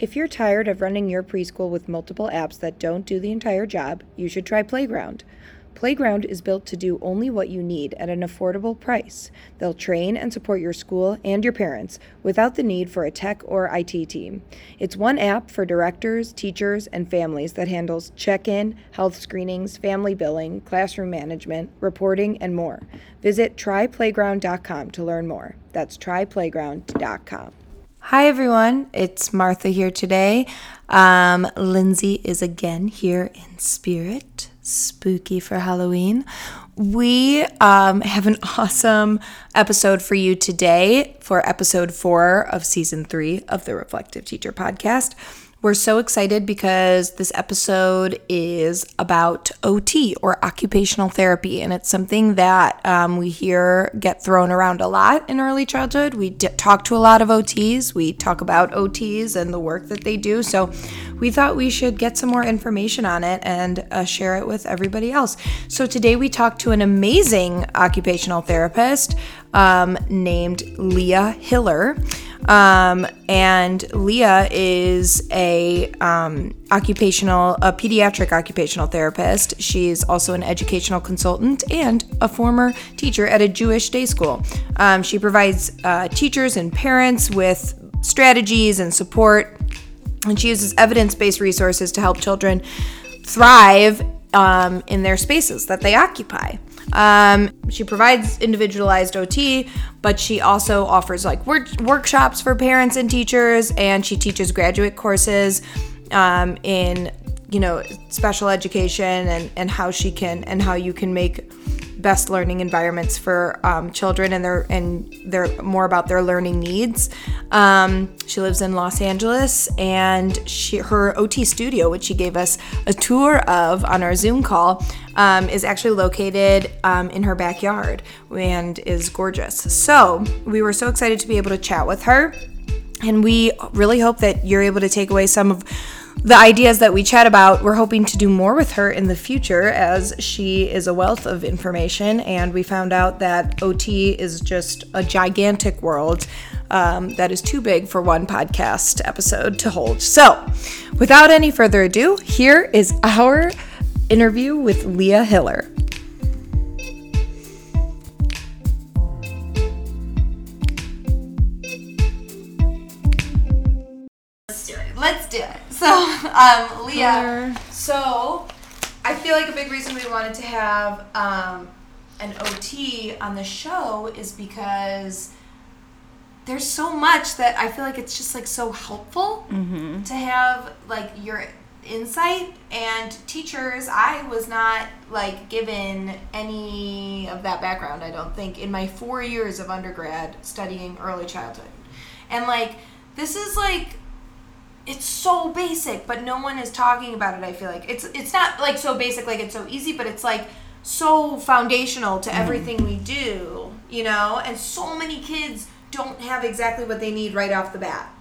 If you're tired of running your preschool with multiple apps that don't do the entire job, you should try Playground. Playground is built to do only what you need at an affordable price. They'll train and support your school and your parents without the need for a tech or IT team. It's one app for directors, teachers, and families that handles check in, health screenings, family billing, classroom management, reporting, and more. Visit tryplayground.com to learn more. That's tryplayground.com. Hi, everyone. It's Martha here today. Um, Lindsay is again here in spirit, spooky for Halloween. We um, have an awesome episode for you today for episode four of season three of the Reflective Teacher podcast. We're so excited because this episode is about OT or occupational therapy, and it's something that um, we hear get thrown around a lot in early childhood. We d- talk to a lot of OTs, we talk about OTs and the work that they do. So we thought we should get some more information on it and uh, share it with everybody else. So today we talked to an amazing occupational therapist um, named Leah Hiller. Um, and Leah is a um, occupational, a pediatric occupational therapist. She's also an educational consultant and a former teacher at a Jewish day school. Um, she provides uh, teachers and parents with strategies and support, and she uses evidence-based resources to help children thrive um, in their spaces that they occupy. Um, she provides individualized OT, but she also offers like work- workshops for parents and teachers, and she teaches graduate courses um, in you know special education and and how she can and how you can make best learning environments for um, children and their and they're more about their learning needs. Um, she lives in Los Angeles, and she her OT studio, which she gave us a tour of on our Zoom call, um, is actually located um, in her backyard and is gorgeous. So we were so excited to be able to chat with her, and we really hope that you're able to take away some of the ideas that we chat about, we're hoping to do more with her in the future as she is a wealth of information. And we found out that OT is just a gigantic world um, that is too big for one podcast episode to hold. So, without any further ado, here is our interview with Leah Hiller. Let's do it. Let's do it. So, um, Leah, so I feel like a big reason we wanted to have um, an OT on the show is because there's so much that I feel like it's just like so helpful mm-hmm. to have like your insight and teachers I was not like given any of that background I don't think in my 4 years of undergrad studying early childhood. And like this is like it's so basic, but no one is talking about it. I feel like it's it's not like so basic, like it's so easy, but it's like so foundational to mm-hmm. everything we do, you know. And so many kids don't have exactly what they need right off the bat.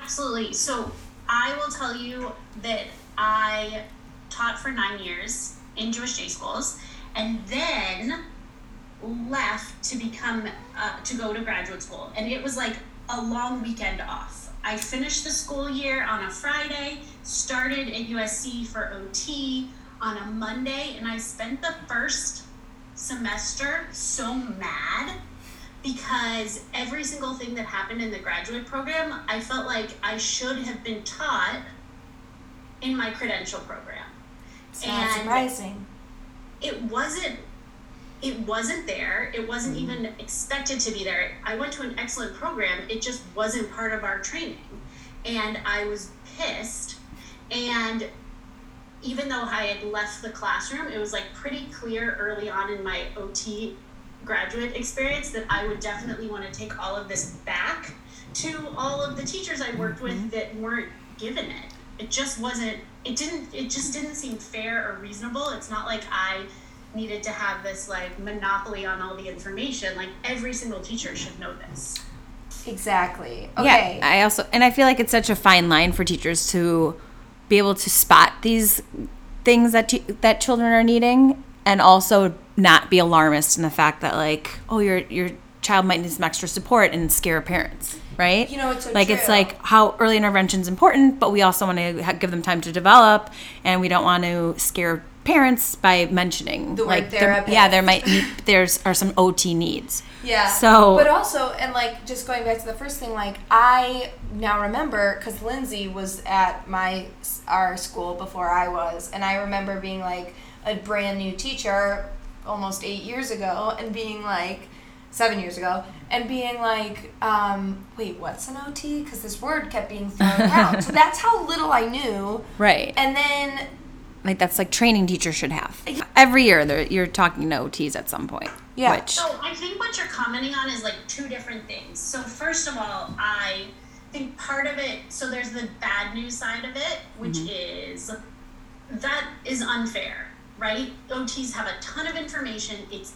Absolutely. So I will tell you that I taught for nine years in Jewish day schools, and then left to become uh, to go to graduate school, and it was like a long weekend off. I finished the school year on a Friday, started at USC for OT on a Monday, and I spent the first semester so mad because every single thing that happened in the graduate program, I felt like I should have been taught in my credential program. It's not surprising. It wasn't it wasn't there. It wasn't mm-hmm. even expected to be there. I went to an excellent program. It just wasn't part of our training. And I was pissed. And even though I had left the classroom, it was like pretty clear early on in my OT graduate experience that I would definitely want to take all of this back to all of the teachers I worked with mm-hmm. that weren't given it. It just wasn't it didn't it just didn't seem fair or reasonable. It's not like I needed to have this like monopoly on all the information. Like every single teacher should know this. Exactly. Yeah, I also and I feel like it's such a fine line for teachers to be able to spot these things that te- that children are needing and also not be alarmist in the fact that like oh you're you're child might need some extra support and scare parents, right? You know, it's so like it's like how early intervention is important, but we also want to give them time to develop, and we don't want to scare parents by mentioning The like there- yeah, there might need, there's are some OT needs. Yeah. So- but also, and like, just going back to the first thing, like, I now remember because Lindsay was at my our school before I was, and I remember being like a brand new teacher almost eight years ago, and being like seven years ago, and being like, um, wait, what's an OT? Because this word kept being thrown out so that's how little I knew. Right. And then like that's like training teachers should have. Every year they're, you're talking to OTs at some point. Yeah. Which So I think what you're commenting on is like two different things. So first of all, I think part of it. So there's the bad news side of it, which is that is unfair, right? OTs have a ton of information. It's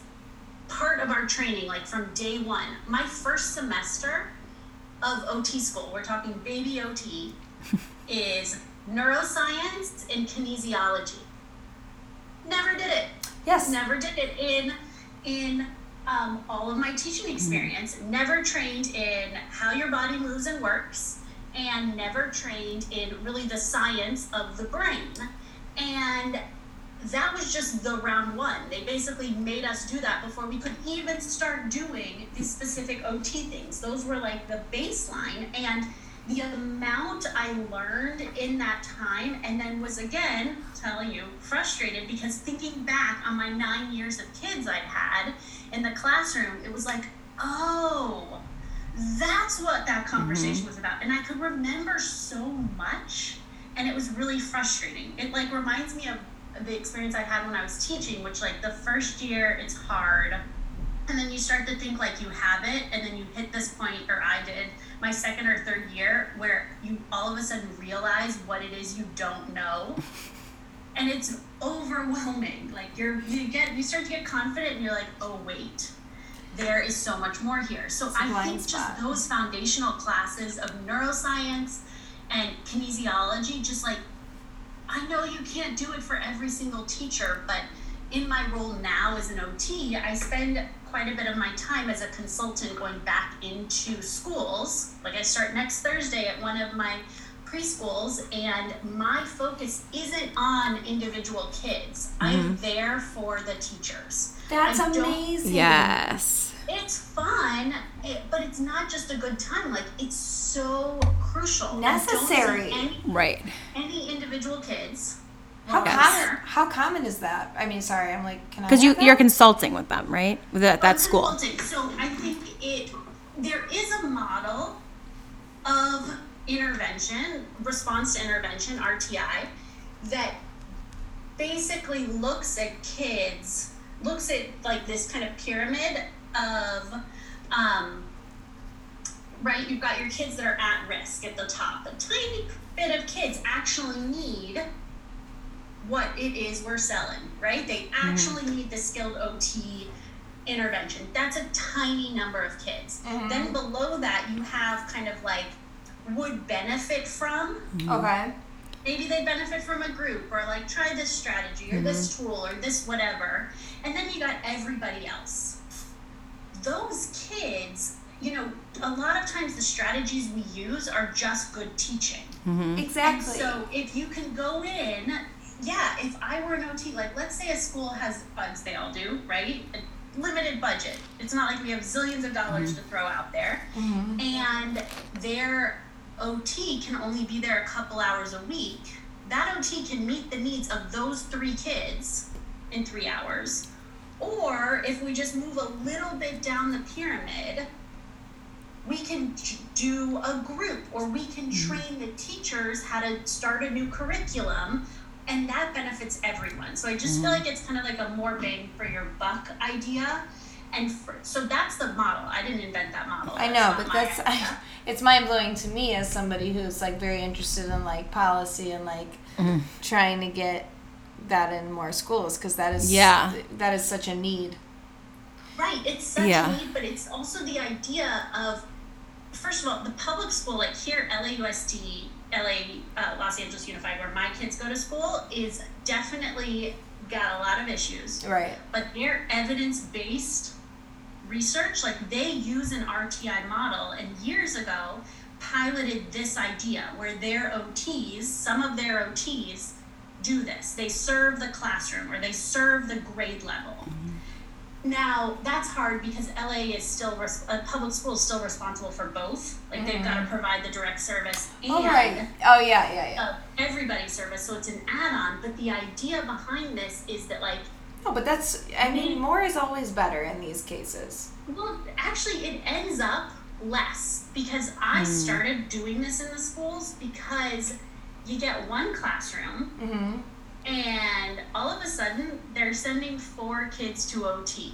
part of our training, like from day one. My first semester of OT school, we're talking baby OT, is neuroscience and kinesiology. Never did it yes, never did it in in um, all of my teaching experience never trained in how your body moves and works and never trained in really the science of the brain and that was just the round one they basically made us do that before we could even start doing these specific ot things those were like the baseline and the amount I learned in that time, and then was again telling you frustrated because thinking back on my nine years of kids I'd had in the classroom, it was like, oh, that's what that mm-hmm. conversation was about. And I could remember so much, and it was really frustrating. It like reminds me of the experience I had when I was teaching, which like the first year it's hard and then you start to think like you have it and then you hit this point or i did my second or third year where you all of a sudden realize what it is you don't know. And it's overwhelming. Like you're you get you start to get confident and you're like oh wait. There is so much more here. So i think spot. just those foundational classes of neuroscience and kinesiology just like I know you can't do it for every single teacher, but in my role now as an OT, I spend quite a bit of my time as a consultant going back into schools. Like I start next Thursday at one of my preschools, and my focus isn't on individual kids. I'm mm-hmm. there for the teachers. that's I amazing. yes. It's fun, it, but it's not just a good time. Like it's so crucial. I don't see Necessary. Any, Right. any individual kids. How Yes. common? How common is that? I mean, sorry, I'm like, can I? Because you that? you're consulting with them, right? With that, that I'm school. consulting, So I think it there is a model of intervention, response to intervention, RTI, that basically looks at kids, looks at like this kind of pyramid of um, right, you've got your kids that are at risk at the top. A tiny bit of kids actually need what it is we're selling, right? They mm-hmm. actually need the skilled OT intervention. That's a tiny number of kids. Mm-hmm. Then below that, you have kind of like would benefit from. Mm-hmm. Okay. Maybe they benefit from a group or like try this strategy or this tool or this whatever. And then you got everybody else. Those kids, you know, a lot of times the strategies we use are just good teaching. Mm-hmm. Exactly. And so if you can go in, yeah, if I were an OT, like let's say a school has bugs, they all do, right? A limited budget. It's not like we have zillions of dollars mm-hmm. to throw out there. Mm-hmm. And their OT can only be there a couple hours a week. That OT can meet the needs of those three kids in three hours. Or if we just move a little bit down the pyramid, we can do a group or we can hmm. train the teachers how to start a new curriculum and that benefits everyone. So i just feel hmm. like it's kind of like a more bang for your buck idea. And for, so that's the model. I didn't invent that model. I know, but that's idea. it's mind blowing to me as somebody who's like very interested in like policy and like mm-hmm. trying to get that in more schools because that is Yeah. that is such a need. Right, it's such Yeah. a need, but it's also the idea of, first of all, the public school, like here, LAUSD, LA, uh, Los Angeles Unified, where my kids go to school, is definitely got a lot of issues. Right. But they're evidence based research, like they use an RTI model, and years ago piloted this idea where their OTs, some of their OTs, do this. They serve the classroom or they serve the grade level. Now that's hard because LA is still res- uh, public school is still responsible for both. Like they've got to provide the direct service and Oh right. Oh yeah, yeah, yeah. uh, everybody's service, so it's an add-on. But the idea behind this is that like No, but that's. I mean, more is always better in these cases. Well, actually, it ends up less because I started doing this in the schools because you get one classroom Mm-hmm. and all of a sudden they're sending four kids to OT.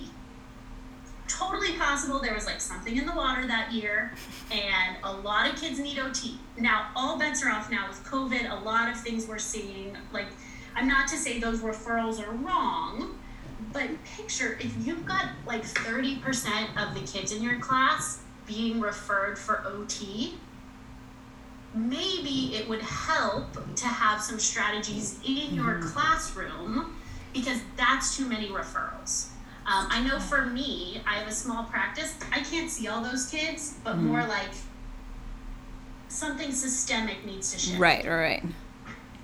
Totally possible there was like something in the water that year and a lot of kids need OT. Now, all bets are off now with COVID. A lot of things we're seeing, like, I'm not to say those referrals are wrong, but picture if you've got like 30% of the kids in your class being referred for OT, maybe it would help to have some strategies in your classroom because that's too many referrals. Um, I know for me, I have a small practice. I can't see all those kids, but more like something systemic needs to shift. Right, right, right.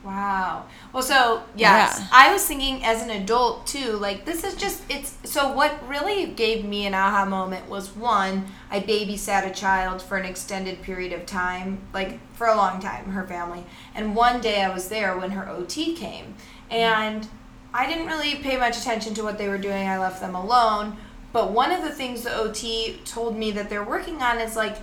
Wow. Well, so yes, Yeah. I was thinking as an adult too. Like this is just it's. So what really gave me an aha moment was one, I babysat a child for an extended period of time, like for a long time, her family, and one day I was there when her OT came, and I didn't really pay much attention to what they were doing. I left them alone. But one of the things the OT told me that they're working on is like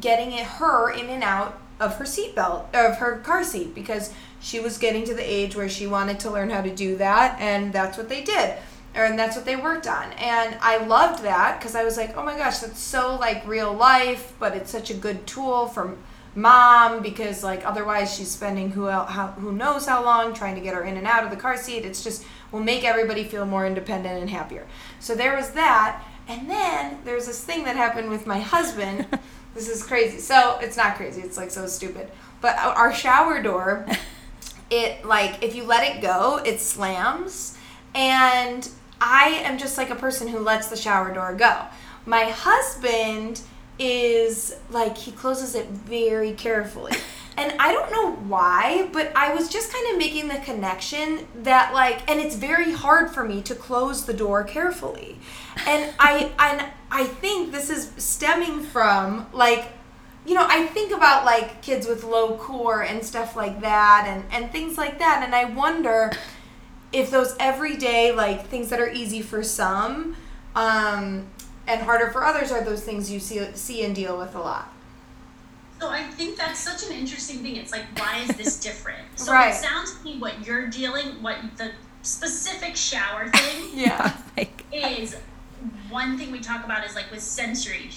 getting it, her in and out of her seatbelt, of her car seat, because she was getting to the age where she wanted to learn how to do that, and that's what they did. And that's what they worked on. And I loved that because I was like, oh my gosh, that's so like real life, but it's such a good tool for mom because like otherwise she's spending who how, who knows how long trying to get her in and out of the car seat. It's just will make everybody feel more independent and happier. So there was that, and then there's this thing that happened with my husband. this is crazy. So it's not crazy. It's like so stupid. But our shower door, it like if you let it go, it slams, and I am just like a person who lets the shower door go. My husband is like he closes it very carefully. And I don't know why, but I was just kind of making the connection that like and it's very hard for me to close the door carefully. And I and I think this is stemming from like you know, I think about like kids with low core and stuff like that and, and things like that. And I wonder if those everyday, like things that are easy for some um, and harder for others are those things you see, see and deal with a lot. So I think that's such an interesting thing. It's like, why is this different? So Right. it sounds to me what you're dealing, what the specific shower thing Yeah. Is one thing we talk about is like with sensory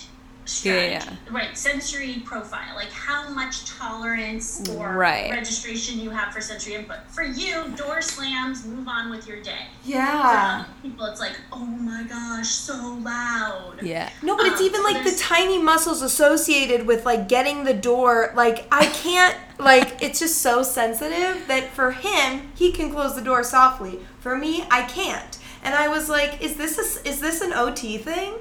Yeah, strategy, right? Sensory profile, like how much tolerance or Right. registration you have for sensory input. For you, door slams, move on with your day. Yeah. other people, it's like, oh my gosh, so loud. yeah. No, but it's Um, even so like the tiny muscles associated with like getting the door. Like I can't like it's just so sensitive that for him he can close the door softly. For me, I can't. And I was like, is this a, is this an OT thing?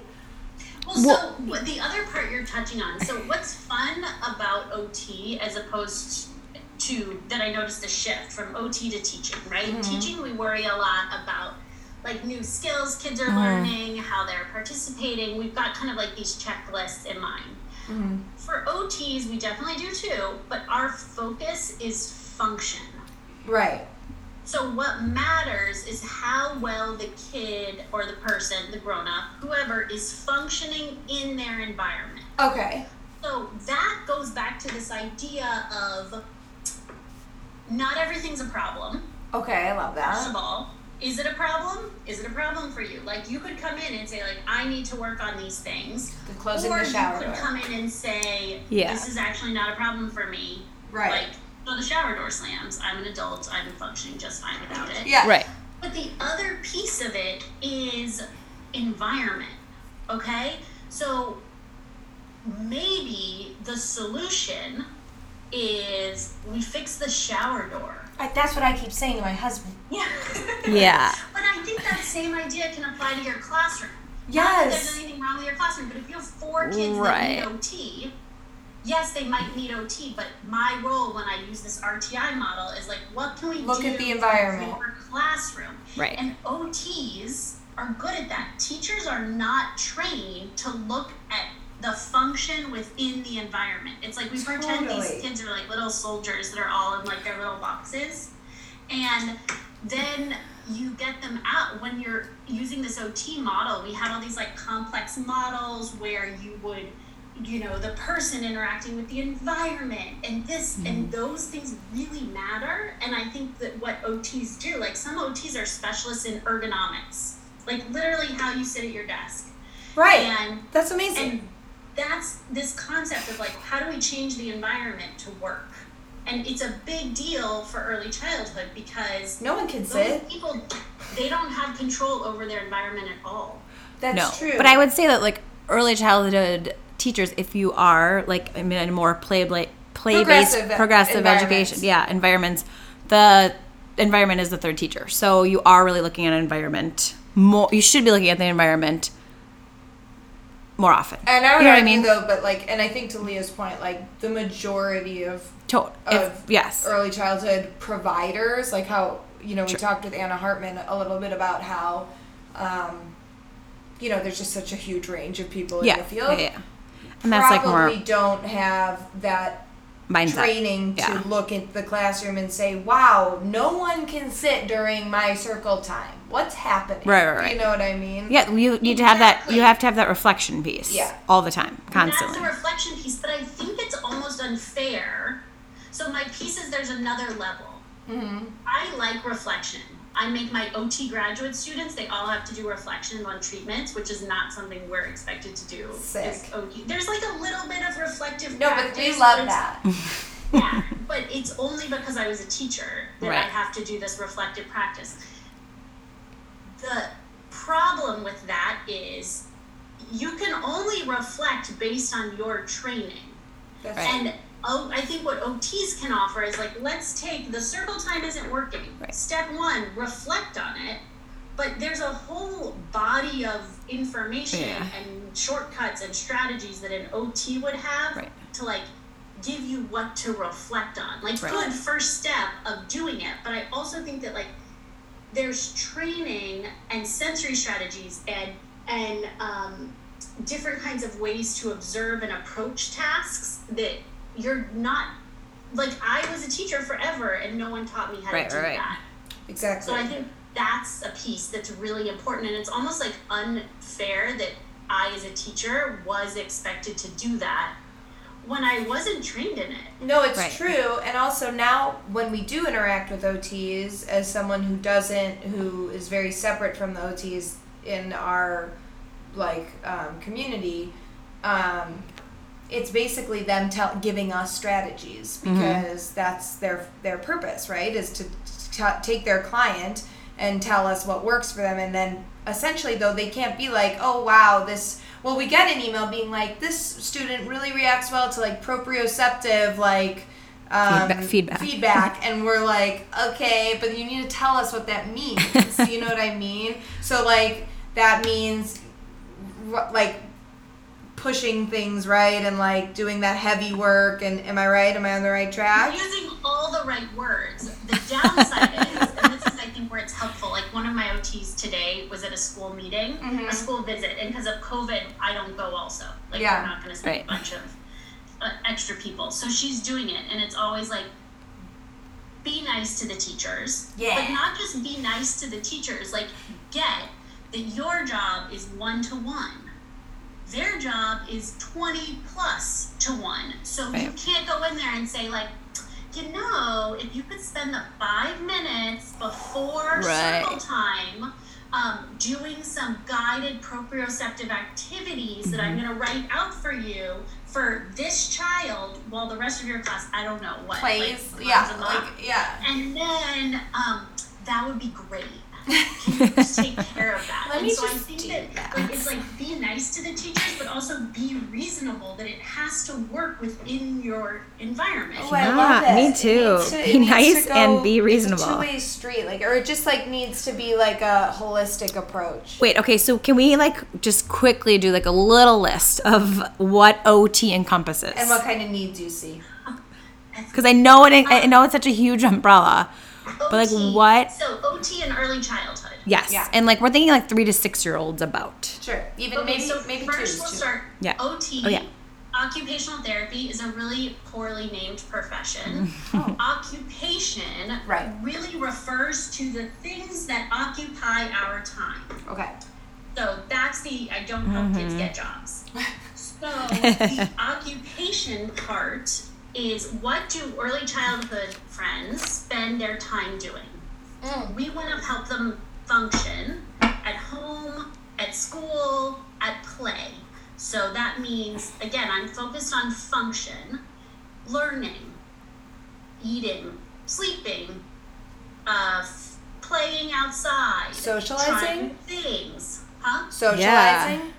Well, so what the other part you're touching on. So what's fun about OT as opposed to that I noticed a shift from OT to teaching, right? Mm-hmm. Teaching we worry a lot about like new skills kids are mm-hmm. learning, how they're participating. We've got kind of like these checklists in mind. Mm-hmm. For OTs, we definitely do too, but our focus is function. Right. So what matters is how well the kid or the person, the grown up, whoever is functioning in their environment. Okay. So that goes back to this idea of not everything's a problem. Okay, I love First that. of all, is it a problem? Is it a problem for you? Like you could come in and say like I need to work on these things. The closing or the shower you could door. come in and say Yeah. this is actually not a problem for me. Right. Like so the shower door slams. I'm an adult. I'm functioning just fine without it. Yeah. Right. But the other piece of it is environment. Okay? So maybe the solution is we fix the shower door. I, that's what I keep saying to my husband. Yeah. Yeah. But I think that same idea can apply to your classroom. Not that Yes. there's anything wrong with your classroom, but if you have four kids Right. that need OT, yes, they might need OT, but my role when I use this RTI model is like, what can we Look do at the environment. for your classroom? Right. And OTs are good at that. Teachers are not trained to look at the function within the environment. It's like we pretend these kids are like little soldiers that are all in like their little boxes. And then you get them out when you're using this OT model. We have all these like complex models where you would, you know, the person interacting with the environment and this and mm-hmm. those things really matter. And I think that what OTs do, like some OTs are specialists in ergonomics, like literally how you sit at your desk. Right. And That's amazing. and that's this concept of like how do we change the environment to work and it's a big deal for early childhood because no one can those sit. people they don't have control over their environment at all That's no. true. But I would say that like early childhood teachers, if you are like I mean, in a more play play based Progressive progressive education, yeah, environments, the environment is the third teacher. So you are really looking at an environment more. You should be looking at the environment more often. And I would you know what I mean? though, but like, and I think to Leah's point, like the majority of To- if, of yes. early childhood providers, like how you know we talked with Anna Hartman a little bit about how, um, you know, there's just such a huge range of people yeah, in the field. yeah, yeah. And that's like Probably more don't have that mindset. training to look at the classroom and say, "Wow, no one can sit during my circle time. What's happening?" Right, right, right. You know what I mean? Yeah, you need to have that. You Exactly. have to have that reflection piece. Yeah. all the time, constantly. that's a reflection piece but i think it's almost unfair so my piece is there's another level Mm-hmm. I like reflection. I make my OT graduate students, they all have to do reflection on treatments, which is not something we're expected to do. Sick. OT. There's like a little bit of reflective No, but we love it's- that. Yeah, but it's only because I was a teacher that I have to do this reflective practice. The problem with that is you can only reflect based on your training. That's Right. And oh, I think what OTs can offer is like, let's take the circle time isn't working. Right. Step one, reflect on it. But there's a whole body of information Yeah. and shortcuts and strategies that an OT would have Right. to like give you what to reflect on. Like Right. good first step of doing it. But I also think that like there's training and sensory strategies and and um, different kinds of ways to observe and approach tasks that you're not like I was a teacher forever and no one taught me how Right, to do right, right. that. exactly. So I think that's a piece that's really important and it's almost like unfair that I as a teacher was expected to do that when I wasn't trained in it. No, it's Right. true. And also now when we do interact with OTs as someone who doesn't who is very separate from the OTs in our like um, community, um, it's basically them tell, giving us strategies because that's their their purpose, right? Is to t- take their client and tell us what works for them, and then essentially though they can't be like, oh wow, this. Well, we get an email being like, this student really reacts well to like proprioceptive like. Um, Feedback- feedback. feedback, and we're like, okay, but you need to tell us what that means. you know what I mean? So like that means like pushing things right and like doing that heavy work and am I right? Am I on the right track? using all the right words. The downside is, and this is I think where it's helpful. Like one of my OTs today was at a school meeting, Mhm. a school visit, and because of COVID, I don't go. Also, like Yeah. we're not going to send Right. a bunch of uh, extra people. So she's doing it, and it's always like. Be nice to the teachers, Yeah. but not just be nice to the teachers. Like, get that your job is one to one. Their job is 20 plus to one. So you can't go in there and say, like, you know, if you could spend the five minutes before Right. circle time um, doing some guided proprioceptive activities that I'm Mm-hmm. going to write out for you for this child while the rest of your class, I don't know what. Plays, like, yeah, like yeah. And then um, that would be great. that? Let and me so I just think do that, that. like it's like be nice to the teachers, but also be reasonable that it has to work within your environment. Oh, I Yeah, love it. me too. needs to- Be it needs to nice and be reasonable. Two-way street, like, or it just like needs to be like a holistic approach. Wait, okay, so can we like just quickly do like a little list of what OT encompasses? And what kind of needs you see? Because I know it, I um, know it's such a huge umbrella. But, like, what- So OT and early childhood. Yes, Yeah. and like we're thinking like three to six year olds about. Sure. Even Okay, maybe so maybe first twos we'll too. start. Yeah. OT. Oh, yeah. Occupational therapy is a really poorly named profession. Occupation Right. really refers to the things that occupy our time. Okay. So that's the I don't help kids Mm-hmm. get jobs. So the occupation part is what do early childhood friends spend their time doing? Mm. We want to help them function at home, at school, at play. So that means again, I'm focused on function, learning, eating, sleeping, uh, playing outside, Socializing? things, huh? Socializing.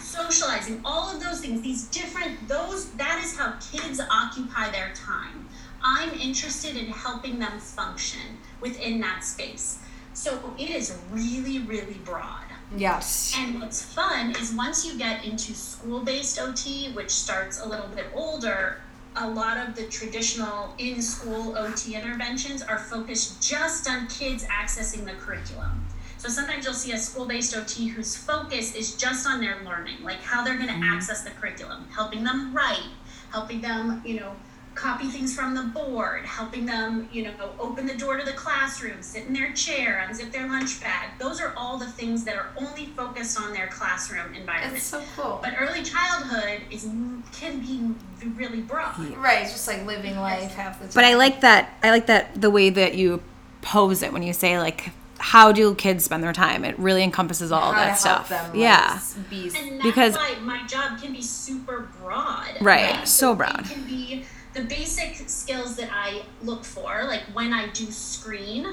socializing all of those things these different those that is how kids occupy their time i'm interested in helping them function within that space so it is really really broad Yes. and what's fun is once you get into school based OT, which starts a little bit older, a lot of the traditional in school OT interventions are focused just on kids accessing the curriculum. So sometimes you'll see a school based OT whose focus is just on their learning, like how they're going to mm-hmm. access the curriculum, helping them write, helping them, you know, copy things from the board, helping them, you know, open the door to the classroom, sit in their chair, unzip their lunch bag. Those are all the things that are only focused on their classroom environment. It's so cool. but early childhood is can be really broad. Right. It's just like living life half the time. But I like that. I like that the way that you pose it when you say like, how do kids spend their time? It really encompasses all How to that help stuff. them, like, yeah. s- be And that's Because- why my job can be super broad. Right, so broad. It can be the basic skills that I look for, like when I do screen,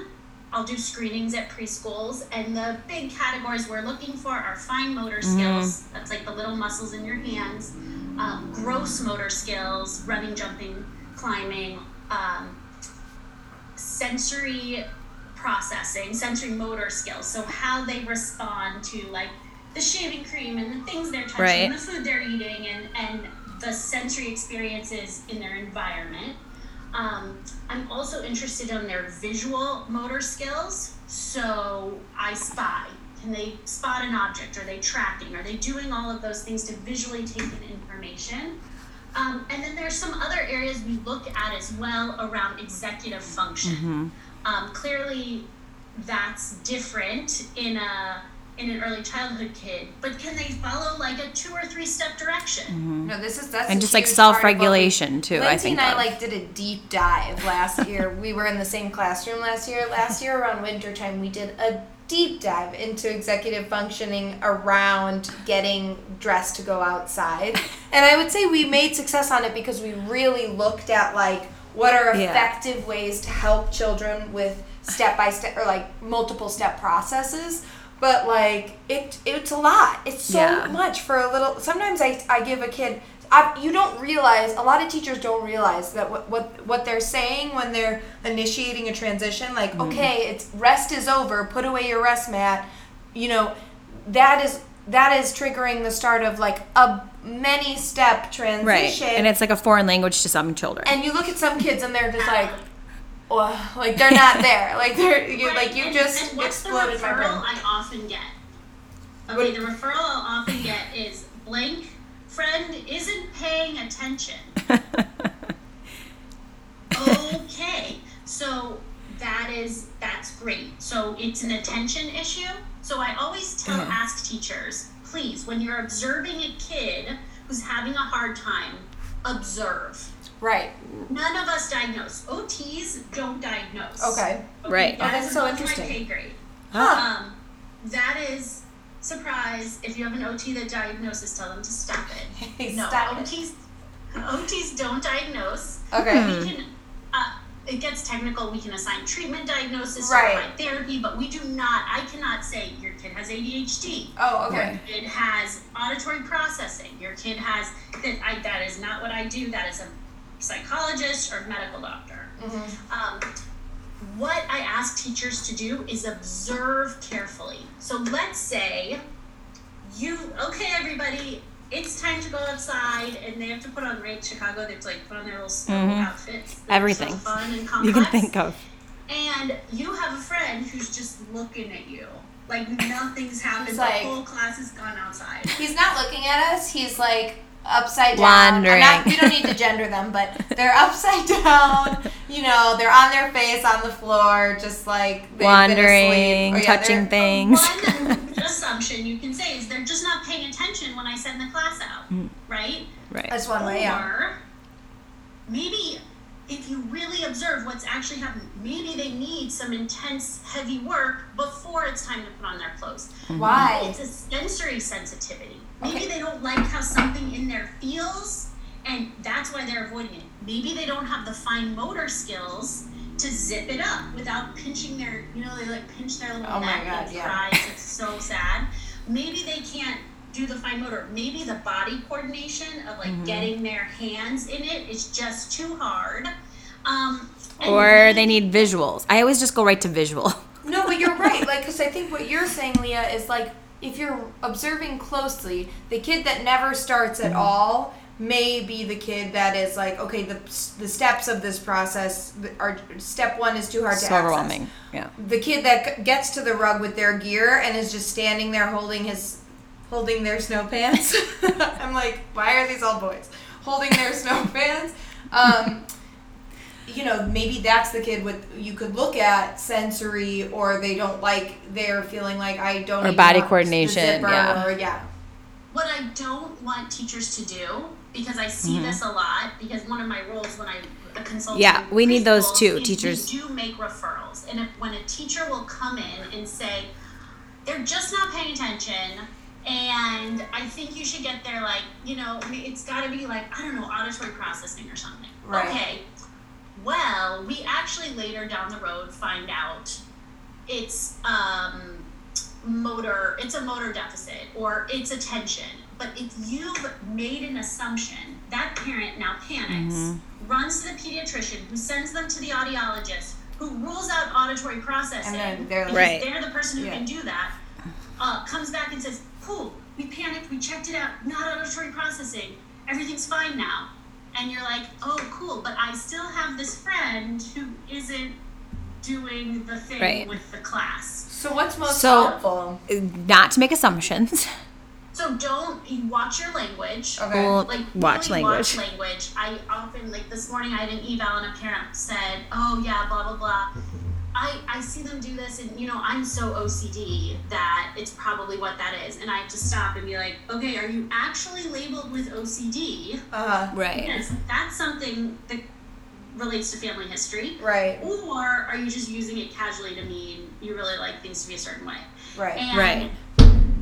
I'll do screenings at preschools, and the big categories we're looking for are fine motor Mm-hmm. skills, that's like the little muscles in your hands, um, gross motor skills, running, jumping, climbing, um, sensory processing, sensory motor skills. So how they respond to like the shaving cream and the things they're touching, Right. the food they're eating, and and the sensory experiences in their environment. Um, I'm also interested in their visual motor skills. So I spy. Can they spot an object? Are they tracking? Are they doing all of those things to visually take in information? Um, and then there's some other areas we look at as well around executive function. Um, clearly, that's different in a in an early childhood kid, but can they follow like a two or three step direction? Mm-hmm. No, this is that's And just, like, huge part of what we- self-regulation, too, I think and I of. like did a deep dive last year. we were in the same classroom last year. Last year around winter time, we did a deep dive into executive functioning around getting dressed to go outside. and I would say we made success on it because we really looked at like what are Yeah. effective ways to help children with step by step or like multiple step processes. But like it, it's a lot. It's so Yeah. much for a little. Sometimes I, I give a kid. I, you don't realize. A lot of teachers don't realize that what, what what they're saying when they're initiating a transition. Like, mm-hmm. okay, it's rest is over. Put away your rest mat. You know, that is that is triggering the start of like a many step transition. Right. And it's like a foreign language to some children. and you look at some kids and they're just like, oh, like they're not there. Like they're you Right, like you and- just and what's exploded the my referral brain. I often get. Okay, the referral I'll often get is blank friend isn't paying attention. okay, so that is that's great. So it's an attention issue. So I always tell Yeah. ask teachers, please, when you're observing a kid who's having a hard time, observe. Right. None of us diagnose. OTs don't diagnose. Okay. Right. That Oh, that's is so above interesting. My pay grade. Huh. Um, that is surprise. If you have an OT that diagnoses, tell them to stop it. no, Stop it. OTs, OTs don't diagnose. Okay. We can. Uh, it gets technical. We can assign treatment diagnosis, Right. or provide therapy, but we do not. I cannot say your kid has ADHD. Oh, okay. Right. Your kid has auditory processing. Your kid has that. I, that is not what I do. That is a psychologist or medical doctor. Um, what I ask teachers to do is observe carefully. So let's say you, okay, everybody, it's time to go outside, and they have to put on right Chicago. They have to like put on their little snow outfits. that are Everything. so fun and You can think of. And you have a friend who's just looking at you like nothing's happened. He's the whole class has gone outside. He's not looking at us. He's like upside down. I'm not, Wandering. we don't need to gender them, but they're upside down. You know, they're on their face on the floor, just like they've Wandering, asleep. Yeah, touching things. One assumption you can say is they're just not paying attention when I send the class out, right? Right. That's one way. Yeah. Or maybe if you really observe actually have maybe they need some intense, heavy work before it's time to put on their clothes. Why? It's a sensory sensitivity. Maybe Okay. they don't like how something in there feels, and that's why they're avoiding it. Maybe they don't have the fine motor skills to zip it up without pinching their, you know, they like pinch their little Oh my neck God, and yeah. cries. It's so sad. Maybe they can't do the fine motor. Maybe the body coordination of like Mm-hmm. getting their hands in it is just too hard. Um, Or they need visuals. I always just go right to visual. No, but you're right. Like, because I think what you're saying, Leah, is like if you're observing closely, the kid that never starts Mm-hmm. at all may be the kid that is like, okay, the the steps of this process are step one is too hard to so access. overwhelming. Yeah. The kid that gets to the rug with their gear and is just standing there holding his holding their snow pants. I'm like, why are these all boys holding their snow pants? Um, you know, maybe that's the kid with you could look at sensory, or they don't like they're feeling like I don't Or body coordination, yeah. or yeah, what I don't want teachers to do, because I see mm-hmm. this a lot, because one of my roles when I a consultant, Yeah, we need those preschools too, teachers. Do make referrals, and if when a teacher will come in and say they're just not paying attention, and I think you should get there, like you know, it's got to be like I don't know, auditory processing or something. Right. Okay. Well, we actually later down the road find out it's um, motor it's a motor deficit or it's attention but if you've made an assumption that parent now panics runs to the pediatrician who sends them to the audiologist who rules out auditory processing And then they're Right. they're the person who Yeah. can do that uh, comes back and says cool we panicked we checked it out not auditory processing everything's fine now and you're like oh cool but i still have this friend who isn't doing the thing Right. with the class So what's most So- helpful? Not to make assumptions. So don't you watch your language. Okay. Well, Like watch really language. Watch language. I often like this morning I had an eval and a parent said, "Oh yeah, blah blah blah." I I see them do this, and you know I'm so OCD that it's probably what that is, and I have to stop and be like, "Okay, are you actually labeled with OCD?" Uh, Right. Because that's something that relates to family history. right, Or are you just using it casually to mean you really like things to be a certain way? right. And Right.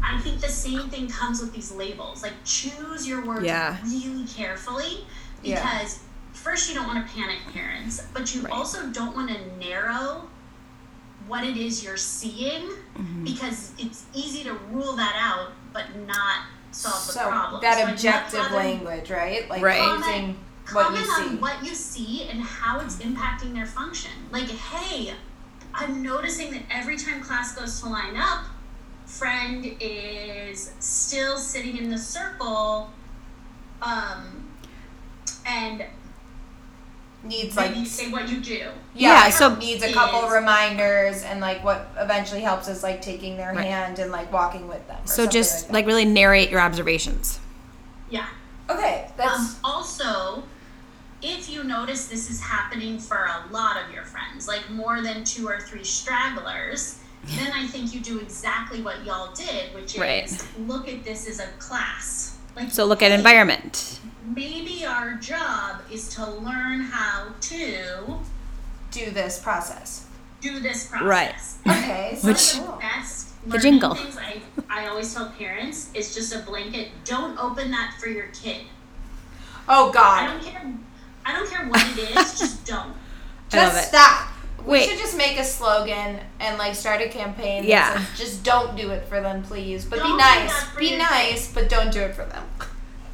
I think the same thing comes with these labels. Like choose your words Yeah. really carefully Yeah. because first you don't want to panic parents, but you Right. also don't want to narrow what it is you're seeing Mm-hmm. because it's easy to rule that out but not solve the problem. that So I'd objective language, right? Like Right. using what you comment see. on what you see and how it's impacting their function. Like, hey, I'm noticing that every time class goes to line up, friend is still sitting in the circle, um, and needs maybe like say what you do. yeah, Yeah, so- needs a couple is- reminders and like what eventually helps is like taking their Right. hand and like walking with them. So just that. like really narrate your observations. Yeah. okay, that's Um, also, if you notice this is happening for a lot of your friends, like more than two or three stragglers, then I think you do exactly what y'all did, which is Right. look at this as a class. Like, So look at environment. Maybe our job is to learn how to do this process. do this process. Right. Okay, so Which- the cool. best The jingle. things I, I always tell parents is just a blanket. Don't open that for your kid. Oh God. I God, don't care. I don't care what it is. just don't. Just it. stop. We Wait. should just make a slogan and like start a campaign. that Yeah. says, just don't do it for them, please. But Don't be nice. Be your nice, but don't do it for them.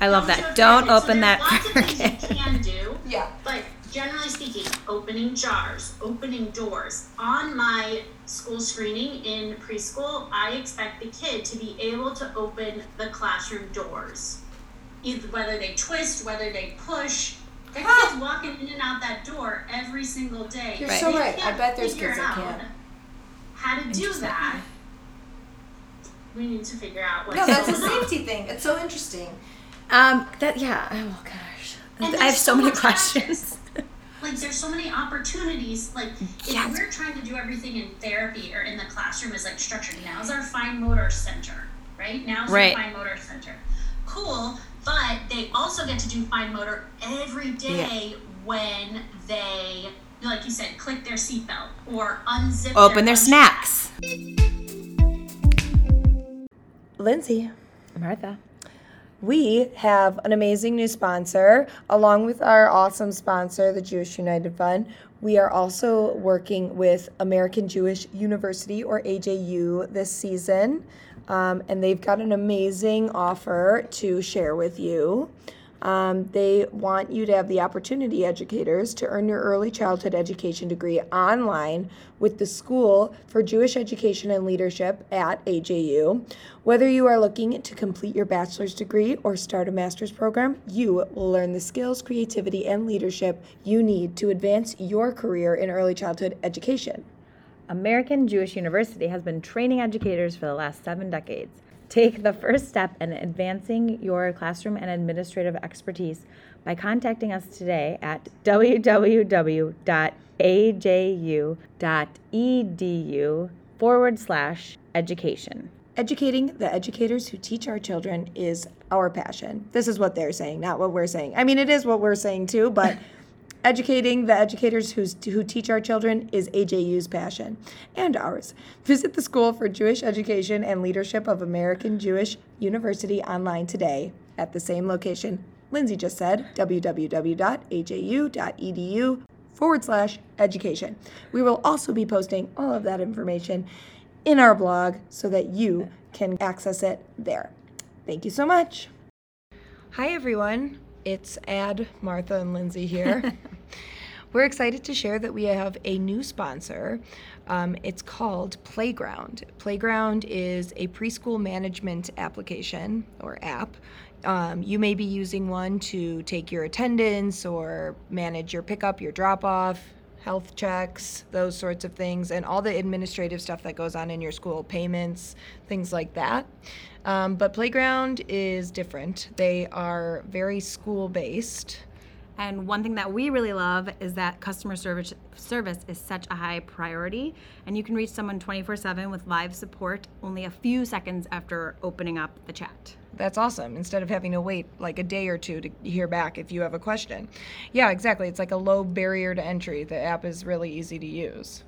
I love that. Don't your open so that there's lots for of things kids. you can do. Yeah. But generally speaking, opening jars, opening doors. On my school screening in preschool, I expect the kid to be able to open the classroom doors. Either whether they twist, whether they push. That Huh. kid's walking in and out that door every single day. You're Right. so right. I bet there's kids that can't. How to do that. We need to figure out what No, that's a safety thing. It's so interesting. Um, that yeah. Oh gosh, I have so so many questions. like there's so many opportunities like if Yes. we're trying to do everything in therapy or in the classroom is like structured now's our fine motor center right now's Right. our fine motor center cool but they also get to do fine motor every day when they like you said click their seatbelt or unzip Open their lunch snacks. Lindsay, Martha. We have an amazing new sponsor along with our awesome sponsor, the Jewish United Fund. We are also working with American Jewish University or AJU this season, um, and they've got an amazing offer to share with you. Um, they want you to have the opportunity, educators, to earn your early childhood education degree online with the School for Jewish Education and Leadership at AJU. Whether you are looking to complete your bachelor's degree or start a master's program, you will learn the skills, creativity, and leadership you need to advance your career in early childhood education. American Jewish University has been training educators for the last seven decades. Take the first step in advancing your classroom and administrative expertise by contacting us today at www.aju.edu forward slash education. Educating the educators who teach our children is our passion. This is what they're saying, not what we're saying. I mean, it is what we're saying too, but educating the educators who's, who teach our children is AJU's passion and ours. Visit the School for Jewish Education and Leadership of American Jewish University online today at the same location Lindsay just said www.aju.edu forward slash education. We will also be posting all of that information in our blog so that you can access it there. Thank you so much. Hi, everyone. It's Ad, Martha, and Lindsay here. We're excited to share that we have a new sponsor. Um, it's called Playground. Playground is a preschool management application or app. Um, you may be using one to take your attendance or manage your pickup, your drop off, health checks, those sorts of things, and all the administrative stuff that goes on in your school, payments, things like that. Um, but Playground is different. They are very school based. And one thing that we really love is that customer service service is such a high priority, and you can reach someone 24/7 with live support only a few seconds after opening up the chat. That's awesome. Instead of having to wait like a day or two to hear back if you have a question. Yeah, exactly. It's like a low barrier to entry. The app is really easy to use.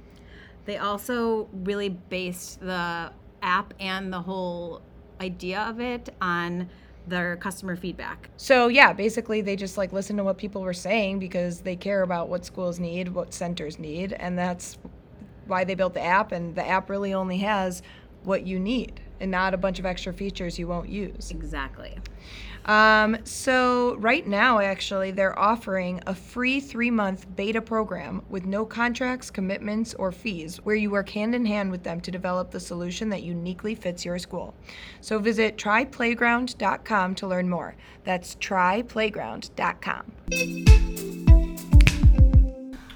They also really based the app and the whole idea of it on their customer feedback. So, yeah, basically they just like listen to what people were saying because they care about what schools need, what centers need, and that's why they built the app and the app really only has what you need and not a bunch of extra features you won't use. Exactly. Um, so right now, actually, they're offering a free three-month beta program with no contracts, commitments, or fees, where you work hand in hand with them to develop the solution that uniquely fits your school. So visit tryplayground.com to learn more. That's tryplayground.com.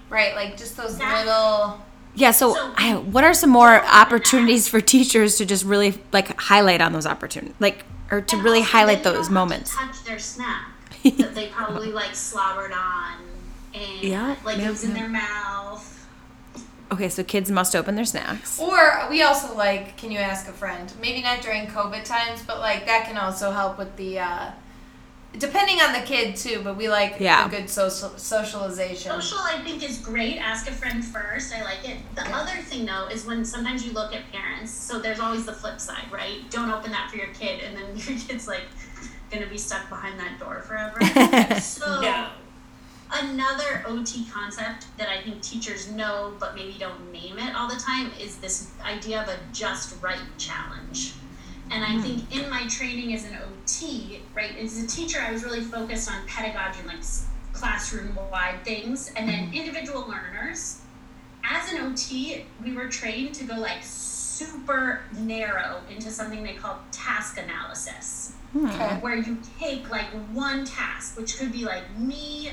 Right, like just those little. Yeah, so, So- I, what are some more opportunities for teachers to just really like highlight on those opportunities? Like or to really highlight then those don't have to moments. touch their snack that they probably like slobbered on and Yeah, like yeah, it was in their mouth. Okay, so kids must open their snacks. Or we also like, can you ask a friend? Maybe not during COVID times, but like that can also help with the. uh Depending on the kid too, but we like Yeah. a good social socialization. Social, I think, is great. Ask a friend first. I like it. The other thing, though, is when sometimes you look at parents. So there's always the flip side, right? Don't open that for your kid, and then your kid's like gonna be stuck behind that door forever. so No. Another OT concept that I think teachers know but maybe don't name it all the time is this idea of a just right challenge. And I hmm. think in my training as an OT, right, as a teacher, I was really focused on pedagogy and like classroom wide things, and then hmm. individual learners. As an OT, we were trained to go like super narrow into something they call task analysis. Hmm. Okay. where you take like one task, which could be like me,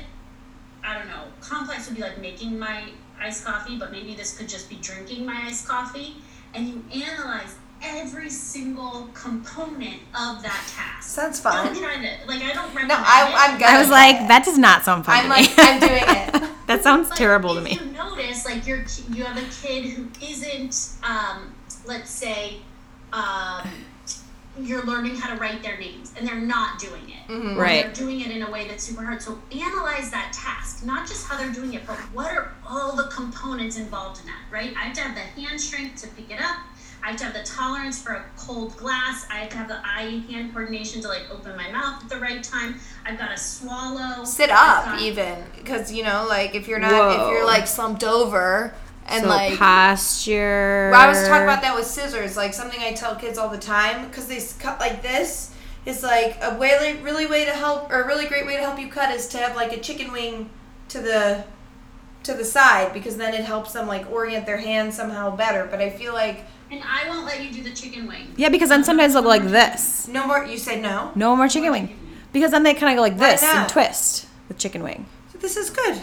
I don't know, complex would be like making my iced coffee, but maybe this could just be drinking my iced coffee, and you analyze every single component of that task. Sounds Don't fun. try to like I don't recommend No, I, it. I'm good. I was like, it. that does not sound fun I'm to like, me. I'm doing it. that sounds But terrible to if me. you notice, like you're you have a kid who isn't, um, let's say, um, you're learning how to write their names and they're not doing it. Mhm. Right. They're doing it in a way that's super hard. So analyze that task, not just how they're doing it, but what are all the components involved in that, right? I have to have the hand strength to pick it up. I have to have the tolerance for a cold glass. I have to have the eye hand coordination to like open my mouth at the right time. I've got to swallow. Sit up, got- even because you know, like if you're not, if you're like slumped over and so like. posture. Well, I was talking about that with scissors, like something I tell kids all the time, because they cut like this. It's like a really, really way to help, or a really great way to help you cut is to have like a chicken wing to the to the side, because then it helps them like orient their hand somehow better. But I feel like And I won't let you do the chicken wing. Yeah, because then sometimes they'll go like this. no more. You said no. No more chicken wing. Because then they kind of go like Why this not? and twist with chicken wing. So this is good.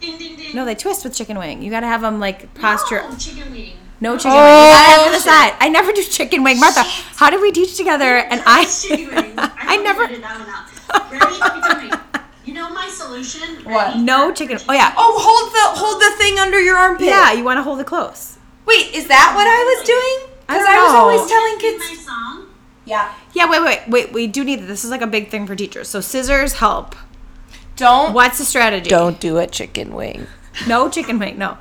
Ding ding ding. No, they twist with chicken wing. You got to have them like posture. No, chicken wing. No oh. chicken wing. You gotta have it to the oh, side. I never do chicken wing, Martha. How did we teach together? And I, Chicken wing. I I, never. never. That one up. Ready? Chicken wing. You know my solution? What? Ready? No chicken. Oh yeah. Oh, hold the hold the thing under your armpit. Yeah, you want to hold it close. Wait, is that what I was doing? Because don't I, was know. always telling kids. my song. Yeah. Yeah, wait, wait, wait. We do need this. is like a big thing for teachers. So scissors help. Don't. What's the strategy? Don't do a chicken wing. No chicken wing. No.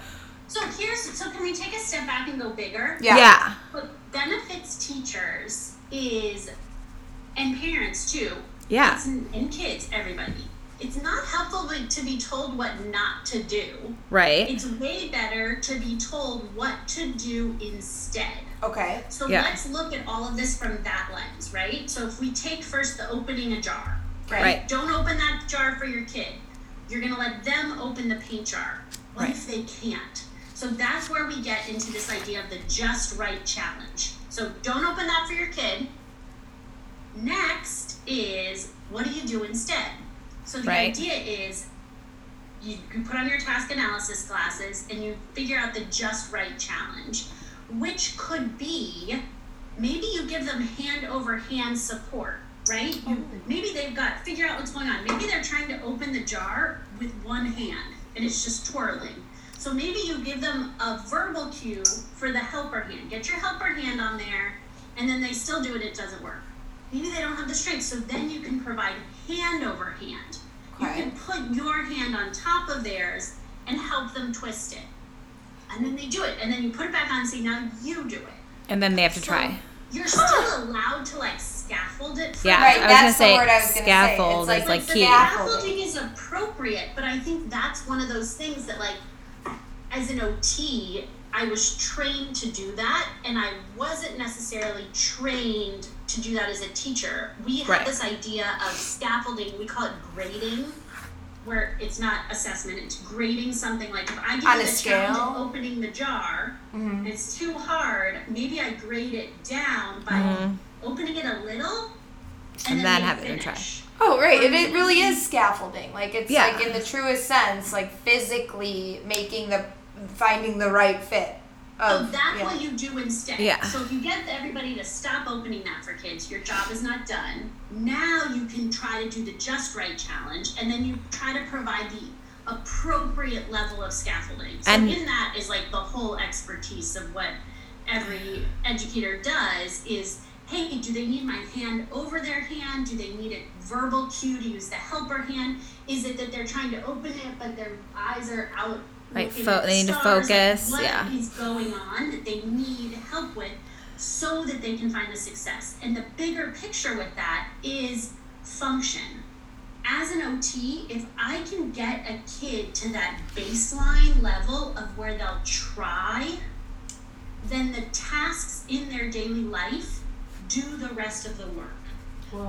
So here's so can we take a step back and go bigger? Yeah. yeah. What benefits teachers is and parents too. Yeah. It's, and kids, everybody. It's not helpful to- to be told what not to do. Right. It's way better to be told what to do instead. Okay. So Yeah. let's look at all of this from that lens, right? So if we take first the opening a jar, right? Right. Don't open that jar for your kid. You're gonna let them open the paint jar. What Right. if they can't? So that's where we get into this idea of the just right challenge. So don't open that for your kid. Next is what do you do instead? So the Right. idea is you, you put on your task analysis glasses and you figure out the just right challenge, which could be maybe you give them hand over hand support, right? You, oh. maybe they've got figure out what's going on. Maybe they're trying to open the jar with one hand and it's just twirling. So maybe you give them a verbal cue for the helper hand. Get your helper hand on there, and then they still do it, it doesn't work. Maybe they don't have the strength, so then you can provide hand over hand. You can put your hand on top of theirs and help them twist it. And then they do it, and then you put it back on and say, now you do it. And then they have to So try. You're still allowed to like scaffold it. For Yeah. Right, I was that's gonna the say word I was gonna say. scaffold It's like- is like But the key. Scaffolding is appropriate, but I think that's one of those things that, like, as an OT, I was trained to do that, and I wasn't necessarily trained to do that as a teacher. We have Right. this idea of scaffolding, we call it grading, where it's not assessment, it's grading something. Like, if I give On you a the scale? of opening the jar, and it's too hard, maybe I grade it down by Mhm. opening it a little And and, then they have it in try. finish. Oh, right. It, it really is scaffolding. Like it's Yeah. like in the truest sense, like physically making the finding the right fit. So Of, that's yeah. what you do instead. Yeah. So if you get everybody to stop opening that for kids, your job is not done. Now you can try to do the just right challenge, and then you try to provide the appropriate level of scaffolding. So And- in that is like the whole expertise of what every educator does is hey do they need my hand over their hand do they need a verbal cue to use the helper hand is it that they're trying to open it but their eyes are out Right, looking fo- the they need to stars? Like, focus, what yeah. is going on that they need help with so that they can find the success. And the bigger picture with that is function. as an OT, if I can get a kid to that baseline level of where they'll try, then the tasks in their daily life do the rest of the work.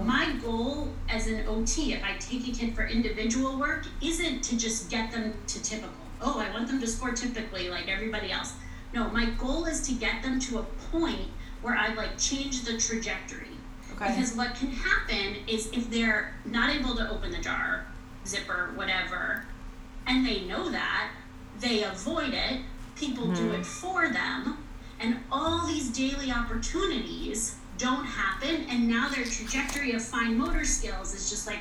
My goal as an OT, if I take a kid for individual work, isn't to just get them to typical. Oh, I want them to score typically like everybody else. No, my goal is to get them to a point where I like change the trajectory. Okay. Because what can happen is if they're not able to open the jar, zipper, whatever, and they know that, they avoid it, people do mm-hmm. it for them, and all these daily opportunities don't happen, and now their trajectory of fine motor skills is just like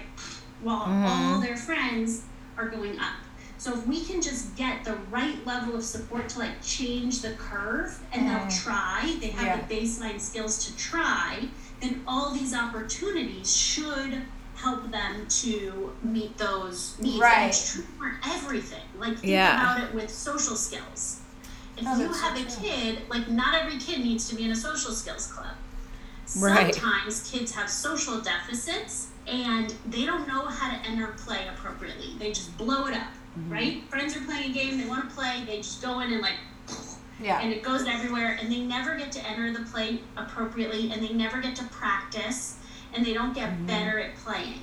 while all mm-hmm. their friends are going up. So if we can just get the right level of support to like change the curve and they'll mm-hmm. try, they have the baseline skills to try, then all these opportunities should help them to meet those needs. And it's true for everything. Like think Yeah. about it with social skills. If Oh, you that's so have a true. kid, like not every kid needs to be in a social skills club. Right. Sometimes kids have social deficits and they don't know how to enter play appropriately. They just blow it up, Mm-hmm. right? Friends are playing a game, they want to play, they just go in and like Yeah. and it goes everywhere and they never get to enter the play appropriately and they never get to practice and they don't get Mm-hmm. better at playing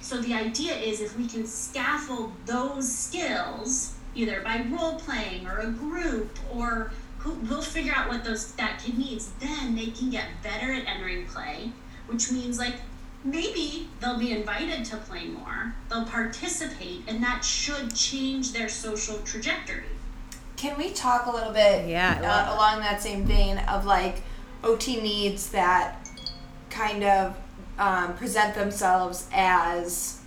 so the idea is if we can scaffold those skills either by role playing or a group or who, we'll figure out what those that kid needs then they can get better at entering play which means like maybe they'll be invited to play more. They'll participate and that should change their social trajectory. Can we talk a little bit Yeah, uh, along that same vein of like OT needs that kind of um, present themselves as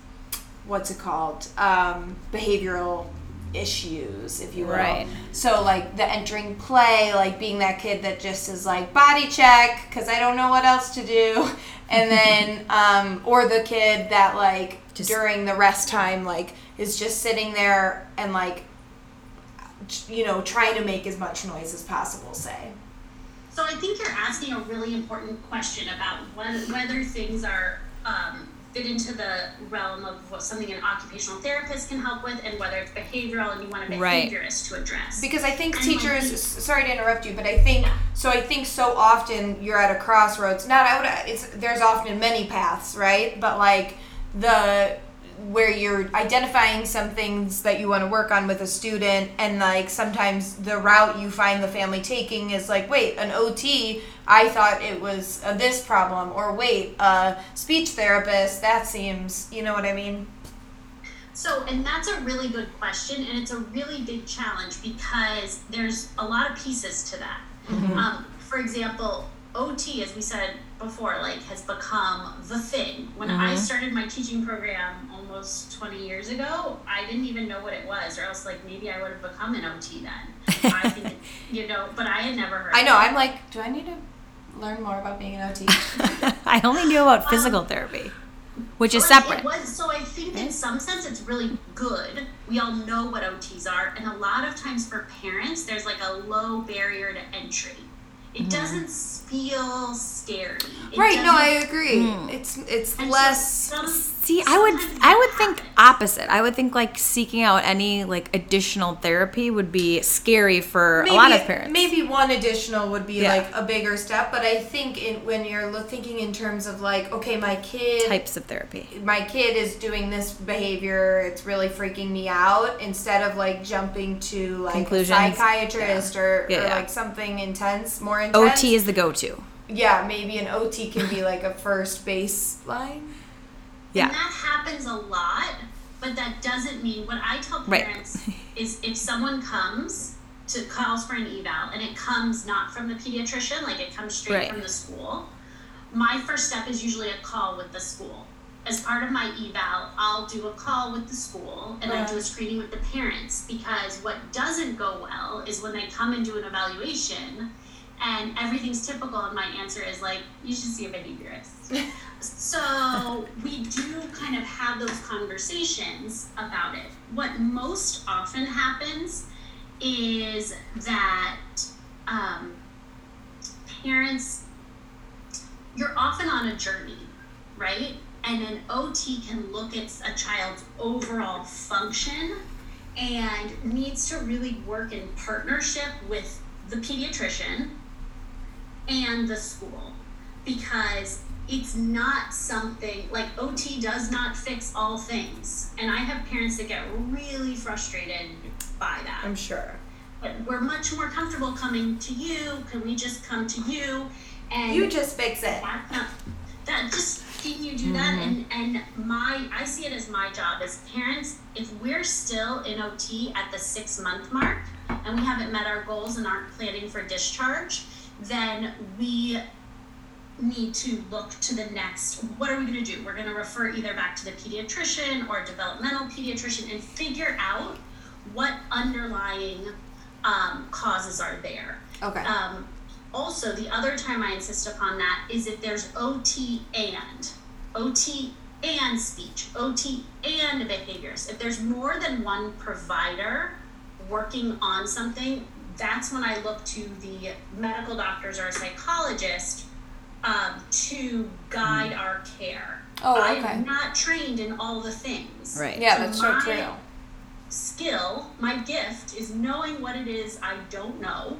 what's it called um, behavioral issues if you will Right. so like the entering play like being that kid that just is like body check because i don't know what else to do and then um, or the kid that like Just- during the rest time like is just sitting there and like you know, trying to make as much noise as possible, say. So I think you're asking a really important question about whether, whether things are um, fit into the realm of what something an occupational therapist can help with, and whether it's behavioral and you want a Right. behaviorist to address. Because I think And teachers, we- sorry to interrupt you, but I think, so I think so often you're at a crossroads. Not, I would, it's, there's often many paths, right? But like the, where you're identifying some things that you want to work on with a student and like sometimes the route you find the family taking is like wait an ot i thought it was a this problem or wait a speech therapist that seems you know what i mean So, and that's a really good question, and it's a really big challenge because there's a lot of pieces to that. Um, for example, OT, as we said before, like has become the thing. When I mm-hmm. started my teaching program almost 20 years ago, I didn't even know what it was, or else like maybe I would have become an OT then. I think, you know, but I had never heard. i of know it. i'm like do i need to learn more about being an ot I only knew about um, physical therapy, which is separate. It was, so I think in mm-hmm. some sense it's really good. We all know what OTs are, and a lot of times for parents, there's like a low barrier to entry. It hmm. doesn't feel scary. It right no i doesn't- agree hmm. it's it's and so less some- See, I would I would think opposite. I would think like seeking out any like additional therapy would be scary for a lot of parents. Maybe one additional would be Yeah. like a bigger step, but I think in, when you're thinking in terms of like, okay, my kid, types of therapy. my kid is doing this behavior, it's really freaking me out. Instead of like jumping to like a psychiatrist or, Yeah, or yeah. like something intense, more intense. OT is the go-to. yeah, maybe an OT can be like a first baseline. Yeah. And that happens a lot, but that doesn't mean what I tell Right. parents is if someone comes to calls for an eval and it comes not from the pediatrician, like it comes straight Right. from the school, my first step is usually a call with the school. As part of my eval, I'll do a call with the school and I do a screening with the parents because what doesn't go well is when they come and do an evaluation and everything's typical and my answer is like, you should see a behaviorist. So we do kind of have those conversations about it. What most often happens is that um, parents, you're often on a journey, right? And an OT can look at a child's overall function and needs to really work in partnership with the pediatrician and the school because it's not something like OT does not fix all things. And I have parents that get really frustrated by that. I'm sure. But we're much more comfortable coming to you. Can we just come to you? And You just fix it. that's not, that just can you do that mm-hmm. and and my i see it as my job as parents if we're still in ot at the six month mark and we haven't met our goals and aren't planning for discharge then we need to look to the next what are we going to do we're going to refer either back to the pediatrician or developmental pediatrician and figure out what underlying um, causes are there Okay. um, also, the other time I insist upon that is if there's OT and OT and speech, OT and behaviors. If there's more than one provider working on something, that's when I look to the medical doctors or a psychologist um, to guide our care. Oh, okay. I'm not trained in all the things. Right. yeah, that's so my- true. skill, my gift is knowing what it is I don't know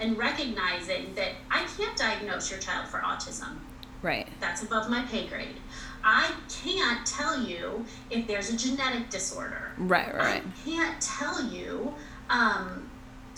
and recognizing that I can't diagnose your child for autism. Right. That's above my pay grade. I can't tell you if there's a genetic disorder. Right, right. I can't tell you um,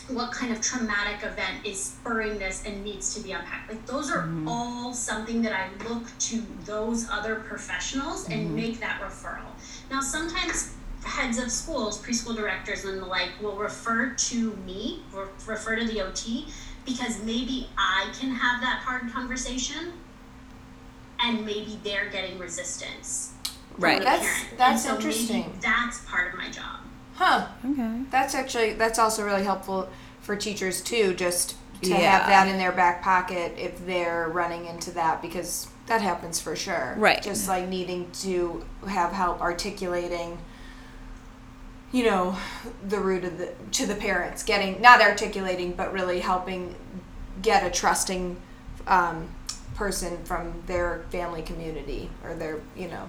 what kind of traumatic event is spurring this and needs to be unpacked. Like those are mm-hmm. all something that I look to those other professionals and mm-hmm. make that referral. Now sometimes heads of schools, preschool directors and the like will refer to me, re- refer to the OT because maybe I can have that hard conversation and maybe they're getting resistance. from Right. the That's- parent. that's And so maybe interesting. that's part of my job. Huh. Okay. That's actually that's also really helpful for teachers too, just to Yeah. have that in their back pocket if they're running into that because that happens for sure. Right. Just like needing to have help articulating you know, the root of the to the parents, getting not articulating but really helping get a trusting um, person from their family community or their you know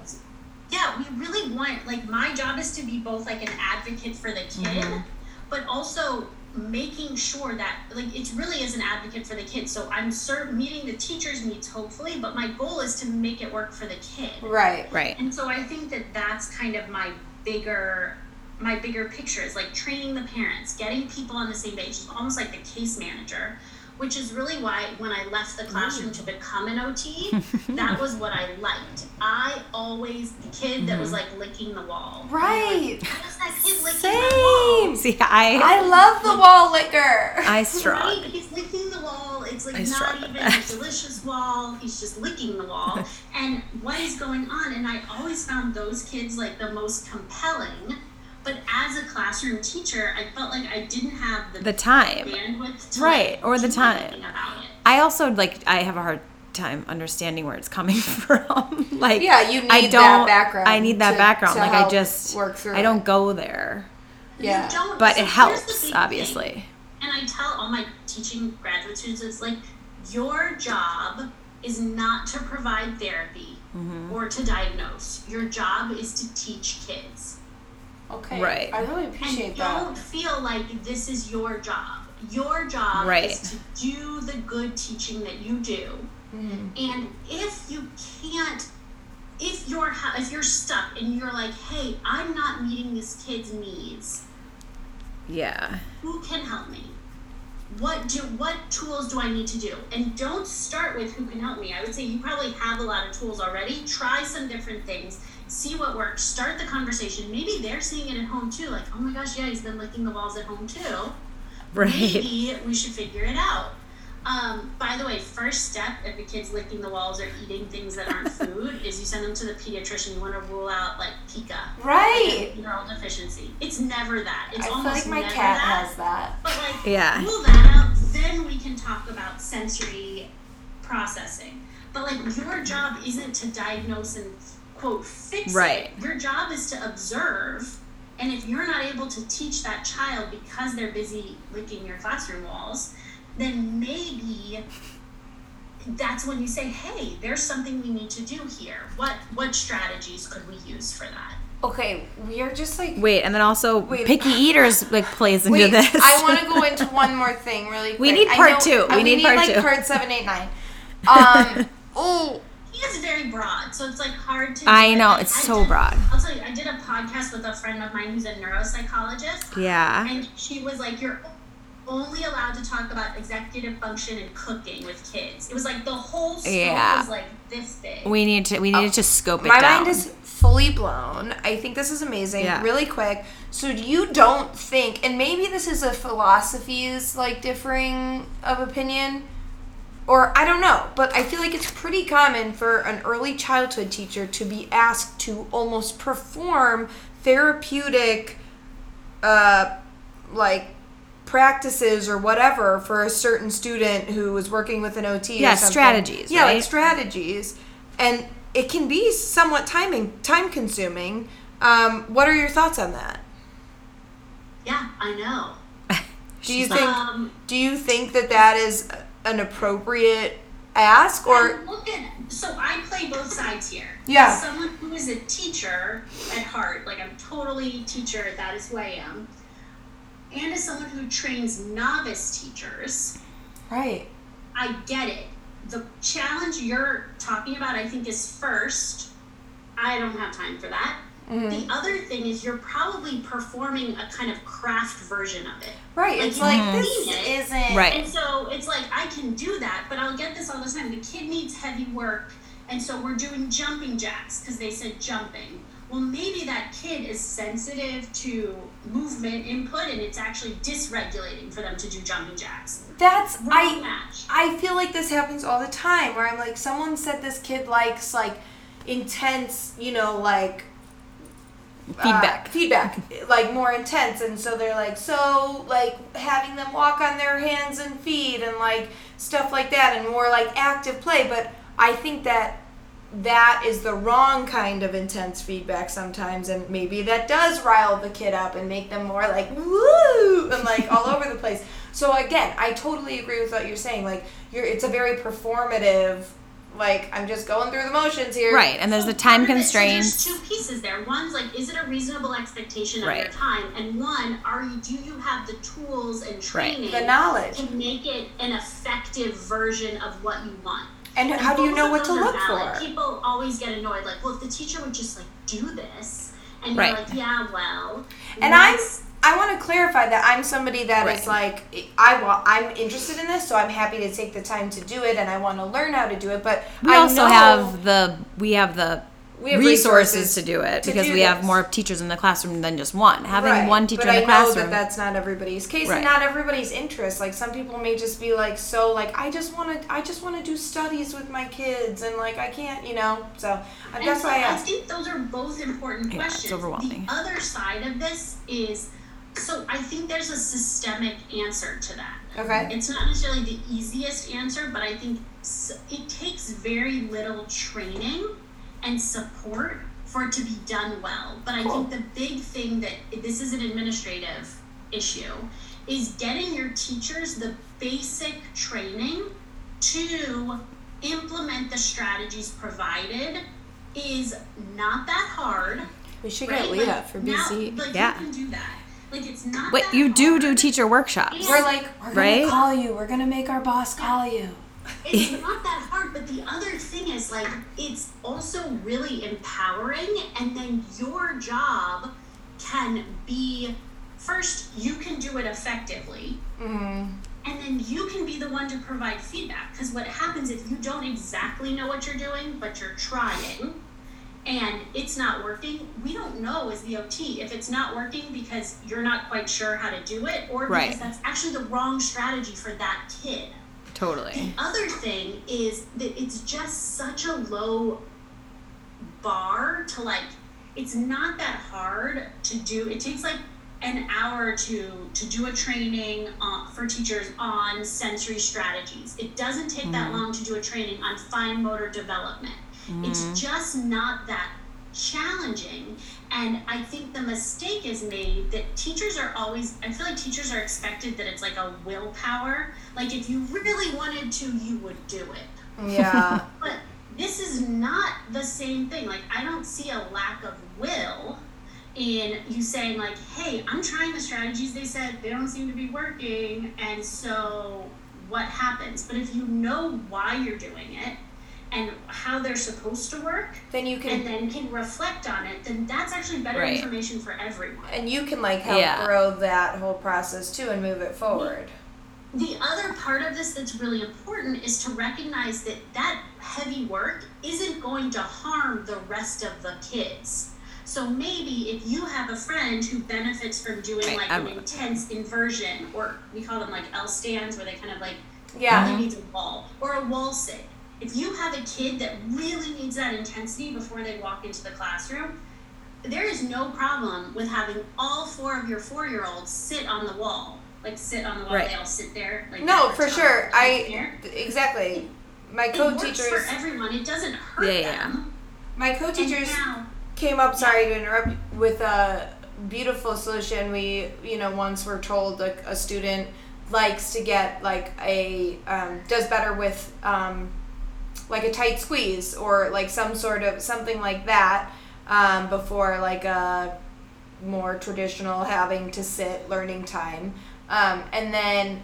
yeah, we really want like my job is to be both like an advocate for the kid, mm-hmm. but also making sure that like it really is an advocate for the kid. So I'm ser- meeting the teacher's needs hopefully, but my goal is to make it work for the kid. right. Right. And so I think that that's kind of my bigger my bigger picture is like training the parents, getting people on the same page, It's almost like the case manager, which is really why when I left the classroom mm. to become an OT, that was what I liked. I always the kid that was mm-hmm. like licking the wall. Right. How is that kid licking the wall? Same. See, I I love the wall licker. I struggle. Right? He's licking the wall. It's like I not even a delicious wall. He's just licking the wall. and what is going on? And I always found those kids like the most compelling. But as a classroom teacher, I felt like I didn't have the, The time. bandwidth to Right, like, or the time. about it. I also like I have a hard time understanding where it's coming from. like Yeah, you I need don't, that background I need that to- background. to like I just work through I don't it. go there. Yeah. Don't, But so it helps, big thing. obviously. And I tell all my teaching graduate students, it's like your job is not to provide therapy Mm-hmm. or to diagnose. Your job is to teach kids. Okay. Right. I really And appreciate that. don't feel like this is your job. Your job Right. is to do the good teaching that you do. Mm-hmm. And if you can't, if you're if you're stuck and you're like, hey, I'm not meeting this kid's needs, Yeah. who can help me? What do what tools do I need to do? And don't start with who can help me. I would say you probably have a lot of tools already. Try some different things. See what works. Start the conversation. Maybe they're seeing it at home too. Like, oh my gosh, yeah, he's been licking the walls at home too. Right. Maybe we should figure it out. Um, by the way, first step if the kid's licking the walls or eating things that aren't food is you send them to the pediatrician. You want to rule out like pica, Right. neural deficiency. It's never that. It's I feel almost like my cat that. has that. But like, Yeah. rule that out, then we can talk about sensory processing. But like, your job isn't to diagnose and quote fix Right. it. Your job is to observe. And if you're not able to teach that child because they're busy licking your classroom walls, then maybe that's when you say, hey, there's something we need to do here. What what strategies could we use for that? Okay, we are just like Wait, and then also Wait. picky eaters like plays into Wait, this. I want to go into one more thing really quick. We need I part know- two. uh, We need part like two. part seven, eight, nine. Um, oh, He is very broad, so it's like hard to. I do it. know, it's I so did- broad. I'll tell you, I did a podcast with a friend of mine who's a neuropsychologist, yeah. and she was like, "You're only allowed to talk about executive function and cooking with kids." It was like the whole scope Yeah. was like this big. We need to we need oh, to just scope it my down. mind is fully blown. I think this is amazing. Yeah. Really quick. So you don't think, and maybe this is a philosophies like differing of opinion, or I don't know, but I feel like it's pretty common for an early childhood teacher to be asked to almost perform therapeutic, uh, like practices or whatever for a certain student who is working with an OT. Yeah, or something. strategies, Yeah, like strategies, and it can be somewhat timing time consuming. Um, what are your thoughts on that? yeah, I know. Do you think Um, do you think that that is an appropriate ask or I look at so I play both sides here. Yeah. As someone who is a teacher at heart, like I'm totally teacher, that is who I am. And as someone who trains novice teachers, right? I get it. The challenge you're talking about, I think, is first, I don't have time for that. Mm-hmm. The other thing is you're probably performing a kind of craft version of it. Right. Like, It's you like can this see it. isn't Right. And so it's like I can do that, but I'll get this all the time. The kid needs heavy work, and so we're doing jumping jacks because they said jumping. Well, maybe that kid is sensitive to movement input, and it's actually dysregulating for them to do jumping jacks. That's Wrong I match. I feel like this happens all the time where I'm like someone said this kid likes like intense, you know, like uh, Feedback. feedback, like more intense, and so they're like so like having them walk on their hands and feet and like stuff like that, and more like active play. But I think that that is the wrong kind of intense feedback sometimes, and maybe that does rile the kid up and make them more like woo and like all over the place. So again, I totally agree with what you're saying. Like you're, it's a very performative. Like I'm just going through the motions here. right, and there's So the time part of it- so constraints. there's two pieces there. One's like, is it a reasonable expectation of Right. your time? And one, are you do you have the tools and Right. training The knowledge. to make it an effective version of what you want? And And how do you know what to look valid. for? People always get annoyed, like, well, if the teacher would just like do this, and you're Right. like, yeah, well, And I'm that's- I want to clarify that I'm somebody that is Right. like I want I'm interested in this, so I'm happy to take the time to do it, and I want to learn how to do it. But We I also know- have the we have the We have resources, resources to do it to because do we have more teachers in the classroom than just one. Having Right, one teacher but in the I know classroom. that that's not everybody's case, Right. and not everybody's interest. Like some people may just be like so like I just want to I just want to do studies with my kids, and like I can't, you know. So And that's so why I I think those are both important Yeah, it's questions. overwhelming. The other side of this is so I think there's a systemic answer to that. Okay. It's not necessarily the easiest answer, but I think it takes very little training and support for it to be done well. But I Cool. think the big thing that this is an administrative issue is getting your teachers the basic training to implement the strategies provided is not that hard. We should Right? get Leah Like, for now- BC. like Yeah. you can do that. Like it's not Wait, that you do do teacher workshops. We're like we're gonna Right? call you. We're gonna make our boss call you. it's not that hard but the other thing is like it's also really empowering and then your job can be first you can do it effectively Mm-hmm. and then you can be the one to provide feedback because what happens if you don't exactly know what you're doing but you're trying and it's not working we don't know as the ot if it's not working because you're not quite sure how to do it or because Right. that's actually the wrong strategy for that kid. Totally. the other thing is that it's just such a low bar to like it's not that hard to do. It takes like an hour or two to do a training uh, for teachers on sensory strategies. It doesn't take that long to do a training on fine motor development it's mm-hmm. just not that challenging and i think the mistake is made that teachers are always i feel like teachers are expected that it's like a willpower like if you really wanted to you would do it Yeah. But this is not the same thing. Like, I don't see a lack of will in you saying, like, hey, I'm trying the strategies they said, they don't seem to be working. And so, what happens? But if you know why you're doing it and how they're supposed to work, then you and can then can reflect on it, then that's actually better Right. information for everyone. and you can like help Yeah. grow that whole process too and move it forward. The other part of this that's really important is to recognize that that heavy work isn't going to harm the rest of the kids. So maybe if you have a friend who benefits from doing Right, like I'm- an intense inversion, or we call them like L stands, where they kind of like Yeah. really needs a wall, or a wall sit. If you have a kid that really needs that intensity before they walk into the classroom, there is no problem with having all four of your four year olds sit on the wall. Like sit on the wall, Right. they all sit there. Like No, for sure. I there. exactly. My It code works teachers for everyone. It doesn't hurt Yeah, yeah. them. my co-teachers now, came up sorry to interrupt with a beautiful solution we you know once were told like a student likes to get like a um, does better with um, like a tight squeeze or like some sort of something like that um, before like a more traditional having to sit learning time. Um, and then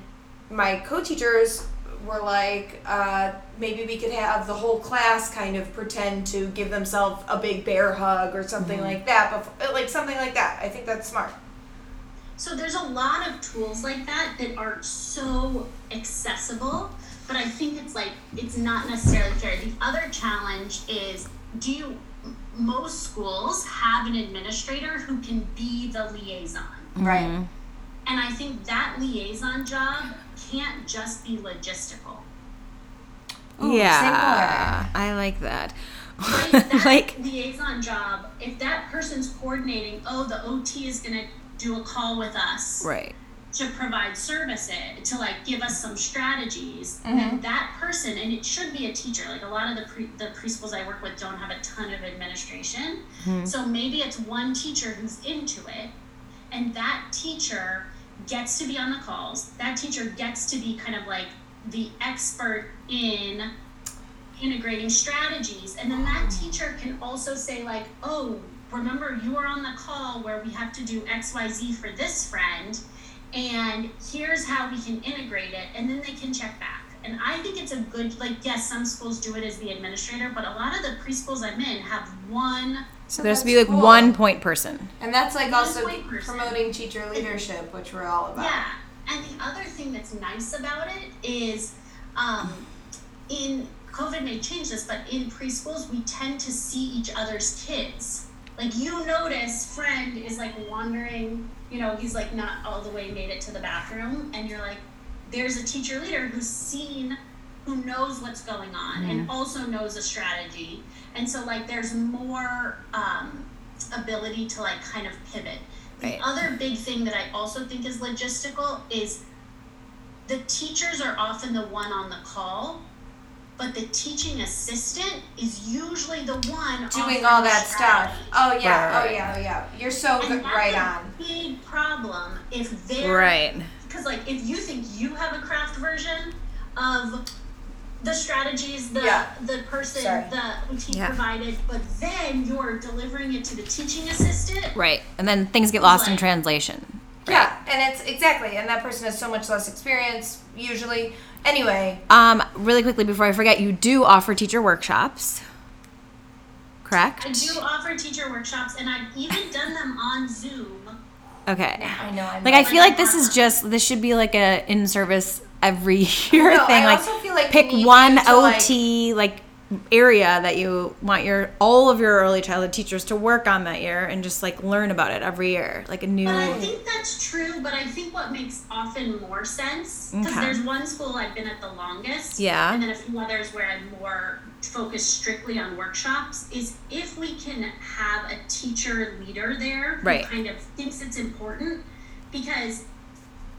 my co-teachers were like uh, maybe we could have the whole class kind of pretend to give themselves a big bear hug or something like that before, like something like that. I think that's smart. So there's a lot of tools like that that are so accessible, but I think it's like it's not necessarily fair. The other challenge is do you most schools have an administrator who can be the liaison. right And I think that liaison job can't just be logistical. yeah, I like that. Right? That like, liaison job, if that person's coordinating, oh, the OT is gonna do a call with us right. To provide services, to like give us some strategies, mm-hmm. then that person, and it should be a teacher. Like a lot of the pre- the preschools I work with don't have a ton of administration, mm-hmm. so maybe it's one teacher who's into it, and that teacher gets to be on the calls. That teacher gets to be kind of like the expert in integrating strategies. And then that mm-hmm. teacher can also say like oh remember you were on the call where we have to do xyz for this friend and here's how we can integrate it and then they can check back and i think it's a good like yes some schools do it as the administrator but a lot of the preschools i'm in have one So there's to be like cool. one point person. and that's like One also point person. promoting teacher leadership which we're all about Yeah, and the other thing that's nice about it is, um, in COVID may change this, but in preschools we tend to see each other's kids. Like you notice, friend is like wandering. You know, he's like not all the way made it to the bathroom, and you're like, there's a teacher leader who's seen, who knows what's going on, and also knows a strategy. And so like, there's more um, ability to like kind of pivot. The Right. other big thing that I also think is logistical is the teachers are often the one on the call, but the teaching assistant is usually the one doing all the that stuff oh yeah Right, right, oh yeah oh yeah you're so And good, that's right a on big problem if they're Right. because like if you think you have a craft version of the strategies the Yeah. the person Sorry. the team Yeah. provided, but then you're delivering it to the teaching assistant. Right. And then things get lost in Like- translation. yeah and it's exactly and that person has so much less experience usually anyway Um, really quickly before I forget, you do offer teacher workshops. Correct? I do offer teacher workshops, and I've even done them on Zoom. Okay. i know i'm Like I feel like this is just this should be like a in service every year No, thing. I like also feel like pick one you to, like- OT like, area that you want your all of your early childhood teachers to work on that year and just like learn about it every year. Like a new But I think that's true. But I think what makes often more sense because Okay. there's one school I've been at the longest, Yeah. and then a few others where I'm more focused strictly on workshops. Is if we can have a teacher leader there who Right. kind of thinks it's important because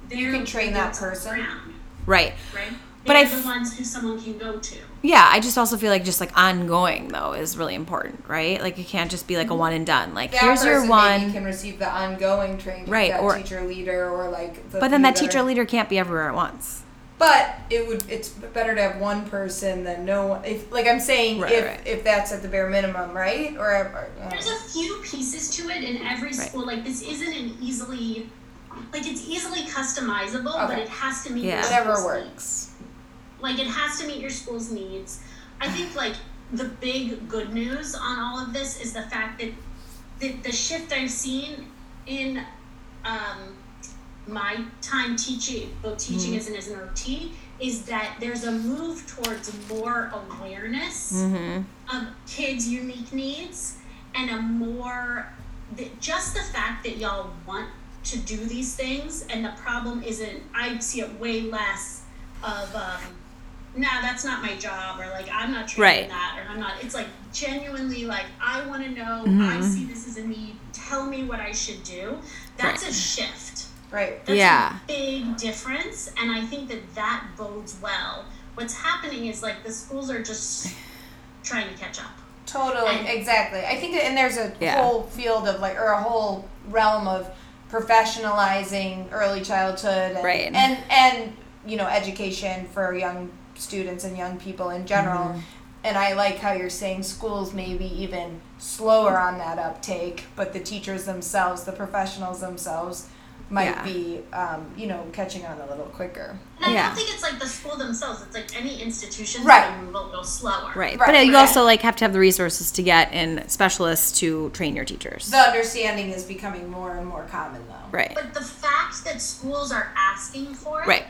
they're can train the that boots on the person. ground, right. right? But They're I the ones who someone can go to. Yeah, I just also feel like just like ongoing though is really important, right? Like it can't just be like a one and done. Like that here's your one maybe can receive the ongoing training Right, that or- teacher leader or like the But then that teacher leader can't be everywhere at once. But it would it's better to have one person than no one. If like I'm saying, Right, if right. if that's at the bare minimum, right? Or, or uh, There's a few pieces to it in every school. Like this isn't an easily, like it's easily customizable, but it has to meet Yeah. whatever school's works. Like it has to meet your school's needs. I think like the big good news on all of this is the fact that the, the shift I've seen in um, my time teaching, both teaching as, an, as an OT, is that there's a move towards more awareness of kids' unique needs and a more just the fact that y'all want to do these things and the problem isn't I see it way less of um nah that's not my job or like I'm not training Right. that or I'm not it's like genuinely like I want to know I mm-hmm. see this as a need tell me what I should do that's Right. a shift Right. that's Yeah. a big difference, and I think that that bodes well. What's happening is like the schools are just trying to catch up. Totally, And- exactly. I think that, and there's a Yeah. whole field of like, or a whole realm of professionalizing early childhood, and, Right. and and you know education for young students and young people in general. Mm-hmm. And I like how you're saying schools maybe even slower on that uptake, but the teachers themselves, the professionals themselves, might Yeah. be, um, you know, catching on a little quicker. And I Yeah. don't think it's like the school themselves. It's like any institution Right. gonna move a little slower. Right. Right, But you right. also like have to have the resources to get in specialists to train your teachers. The understanding is becoming more and more common, though. Right. But the fact that schools are asking for it, Right.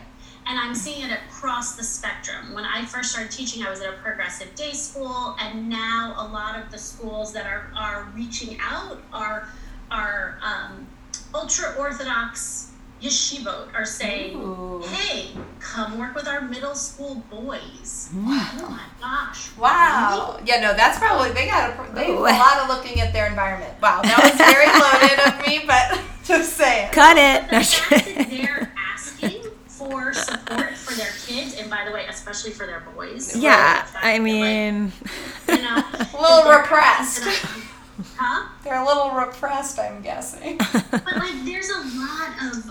And I'm seeing it across the spectrum. When I first started teaching, I was at a progressive day school, and now a lot of the schools that are, are reaching out are are um, ultra orthodox yeshivot are saying, Ooh. "Hey, come work with our middle school boys." Oh my gosh! Wow. Yeah, no, that's probably they got a they have a lot of looking at their environment. Wow, that was very loaded of me, but just saying. Cut it. The fact that they're asking for support for their kids, and by the way, especially for their boys. yeah. The fact I that, like, mean, you know, A little they're repressed. Huh? They're a little repressed, I'm guessing. But like, there's a lot of.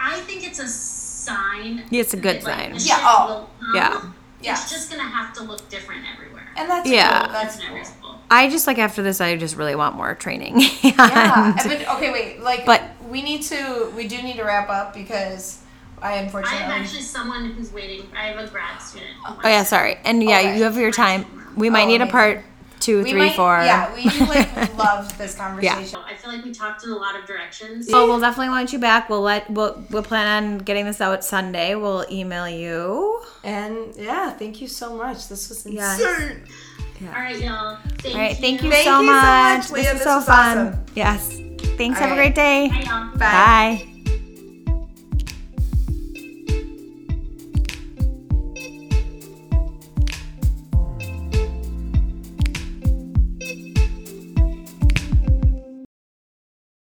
I think it's a sign. It's a good that, sign. the Yeah, oh, will come. yeah. Yes. It's just gonna have to look different everywhere. And that's Yeah. cool. That's in every cool. I just like after this, I just really want more training. Yeah. But okay, wait. Like, But- we need to. We do need to wrap up because I unfortunately. I unfortunately. have actually someone who's waiting. I have a grad student. oh yeah, sorry. And yeah, Okay. you have your time. We might Oh, need a part two, we three, might, four. Yeah, we like loved this conversation. Yeah. I feel like we talked in a lot of directions. Oh, we'll definitely want you back. We'll let we'll we'll plan on getting this out Sunday. We'll email you. And yeah, thank you so much. This was insane. Yes. All right, y'all. Thank All right. Thank you Thank so you so much. much, Leah. This was This so was fun. awesome. Yes. Thanks. All have a great day. Bye, y'all. Bye. Bye.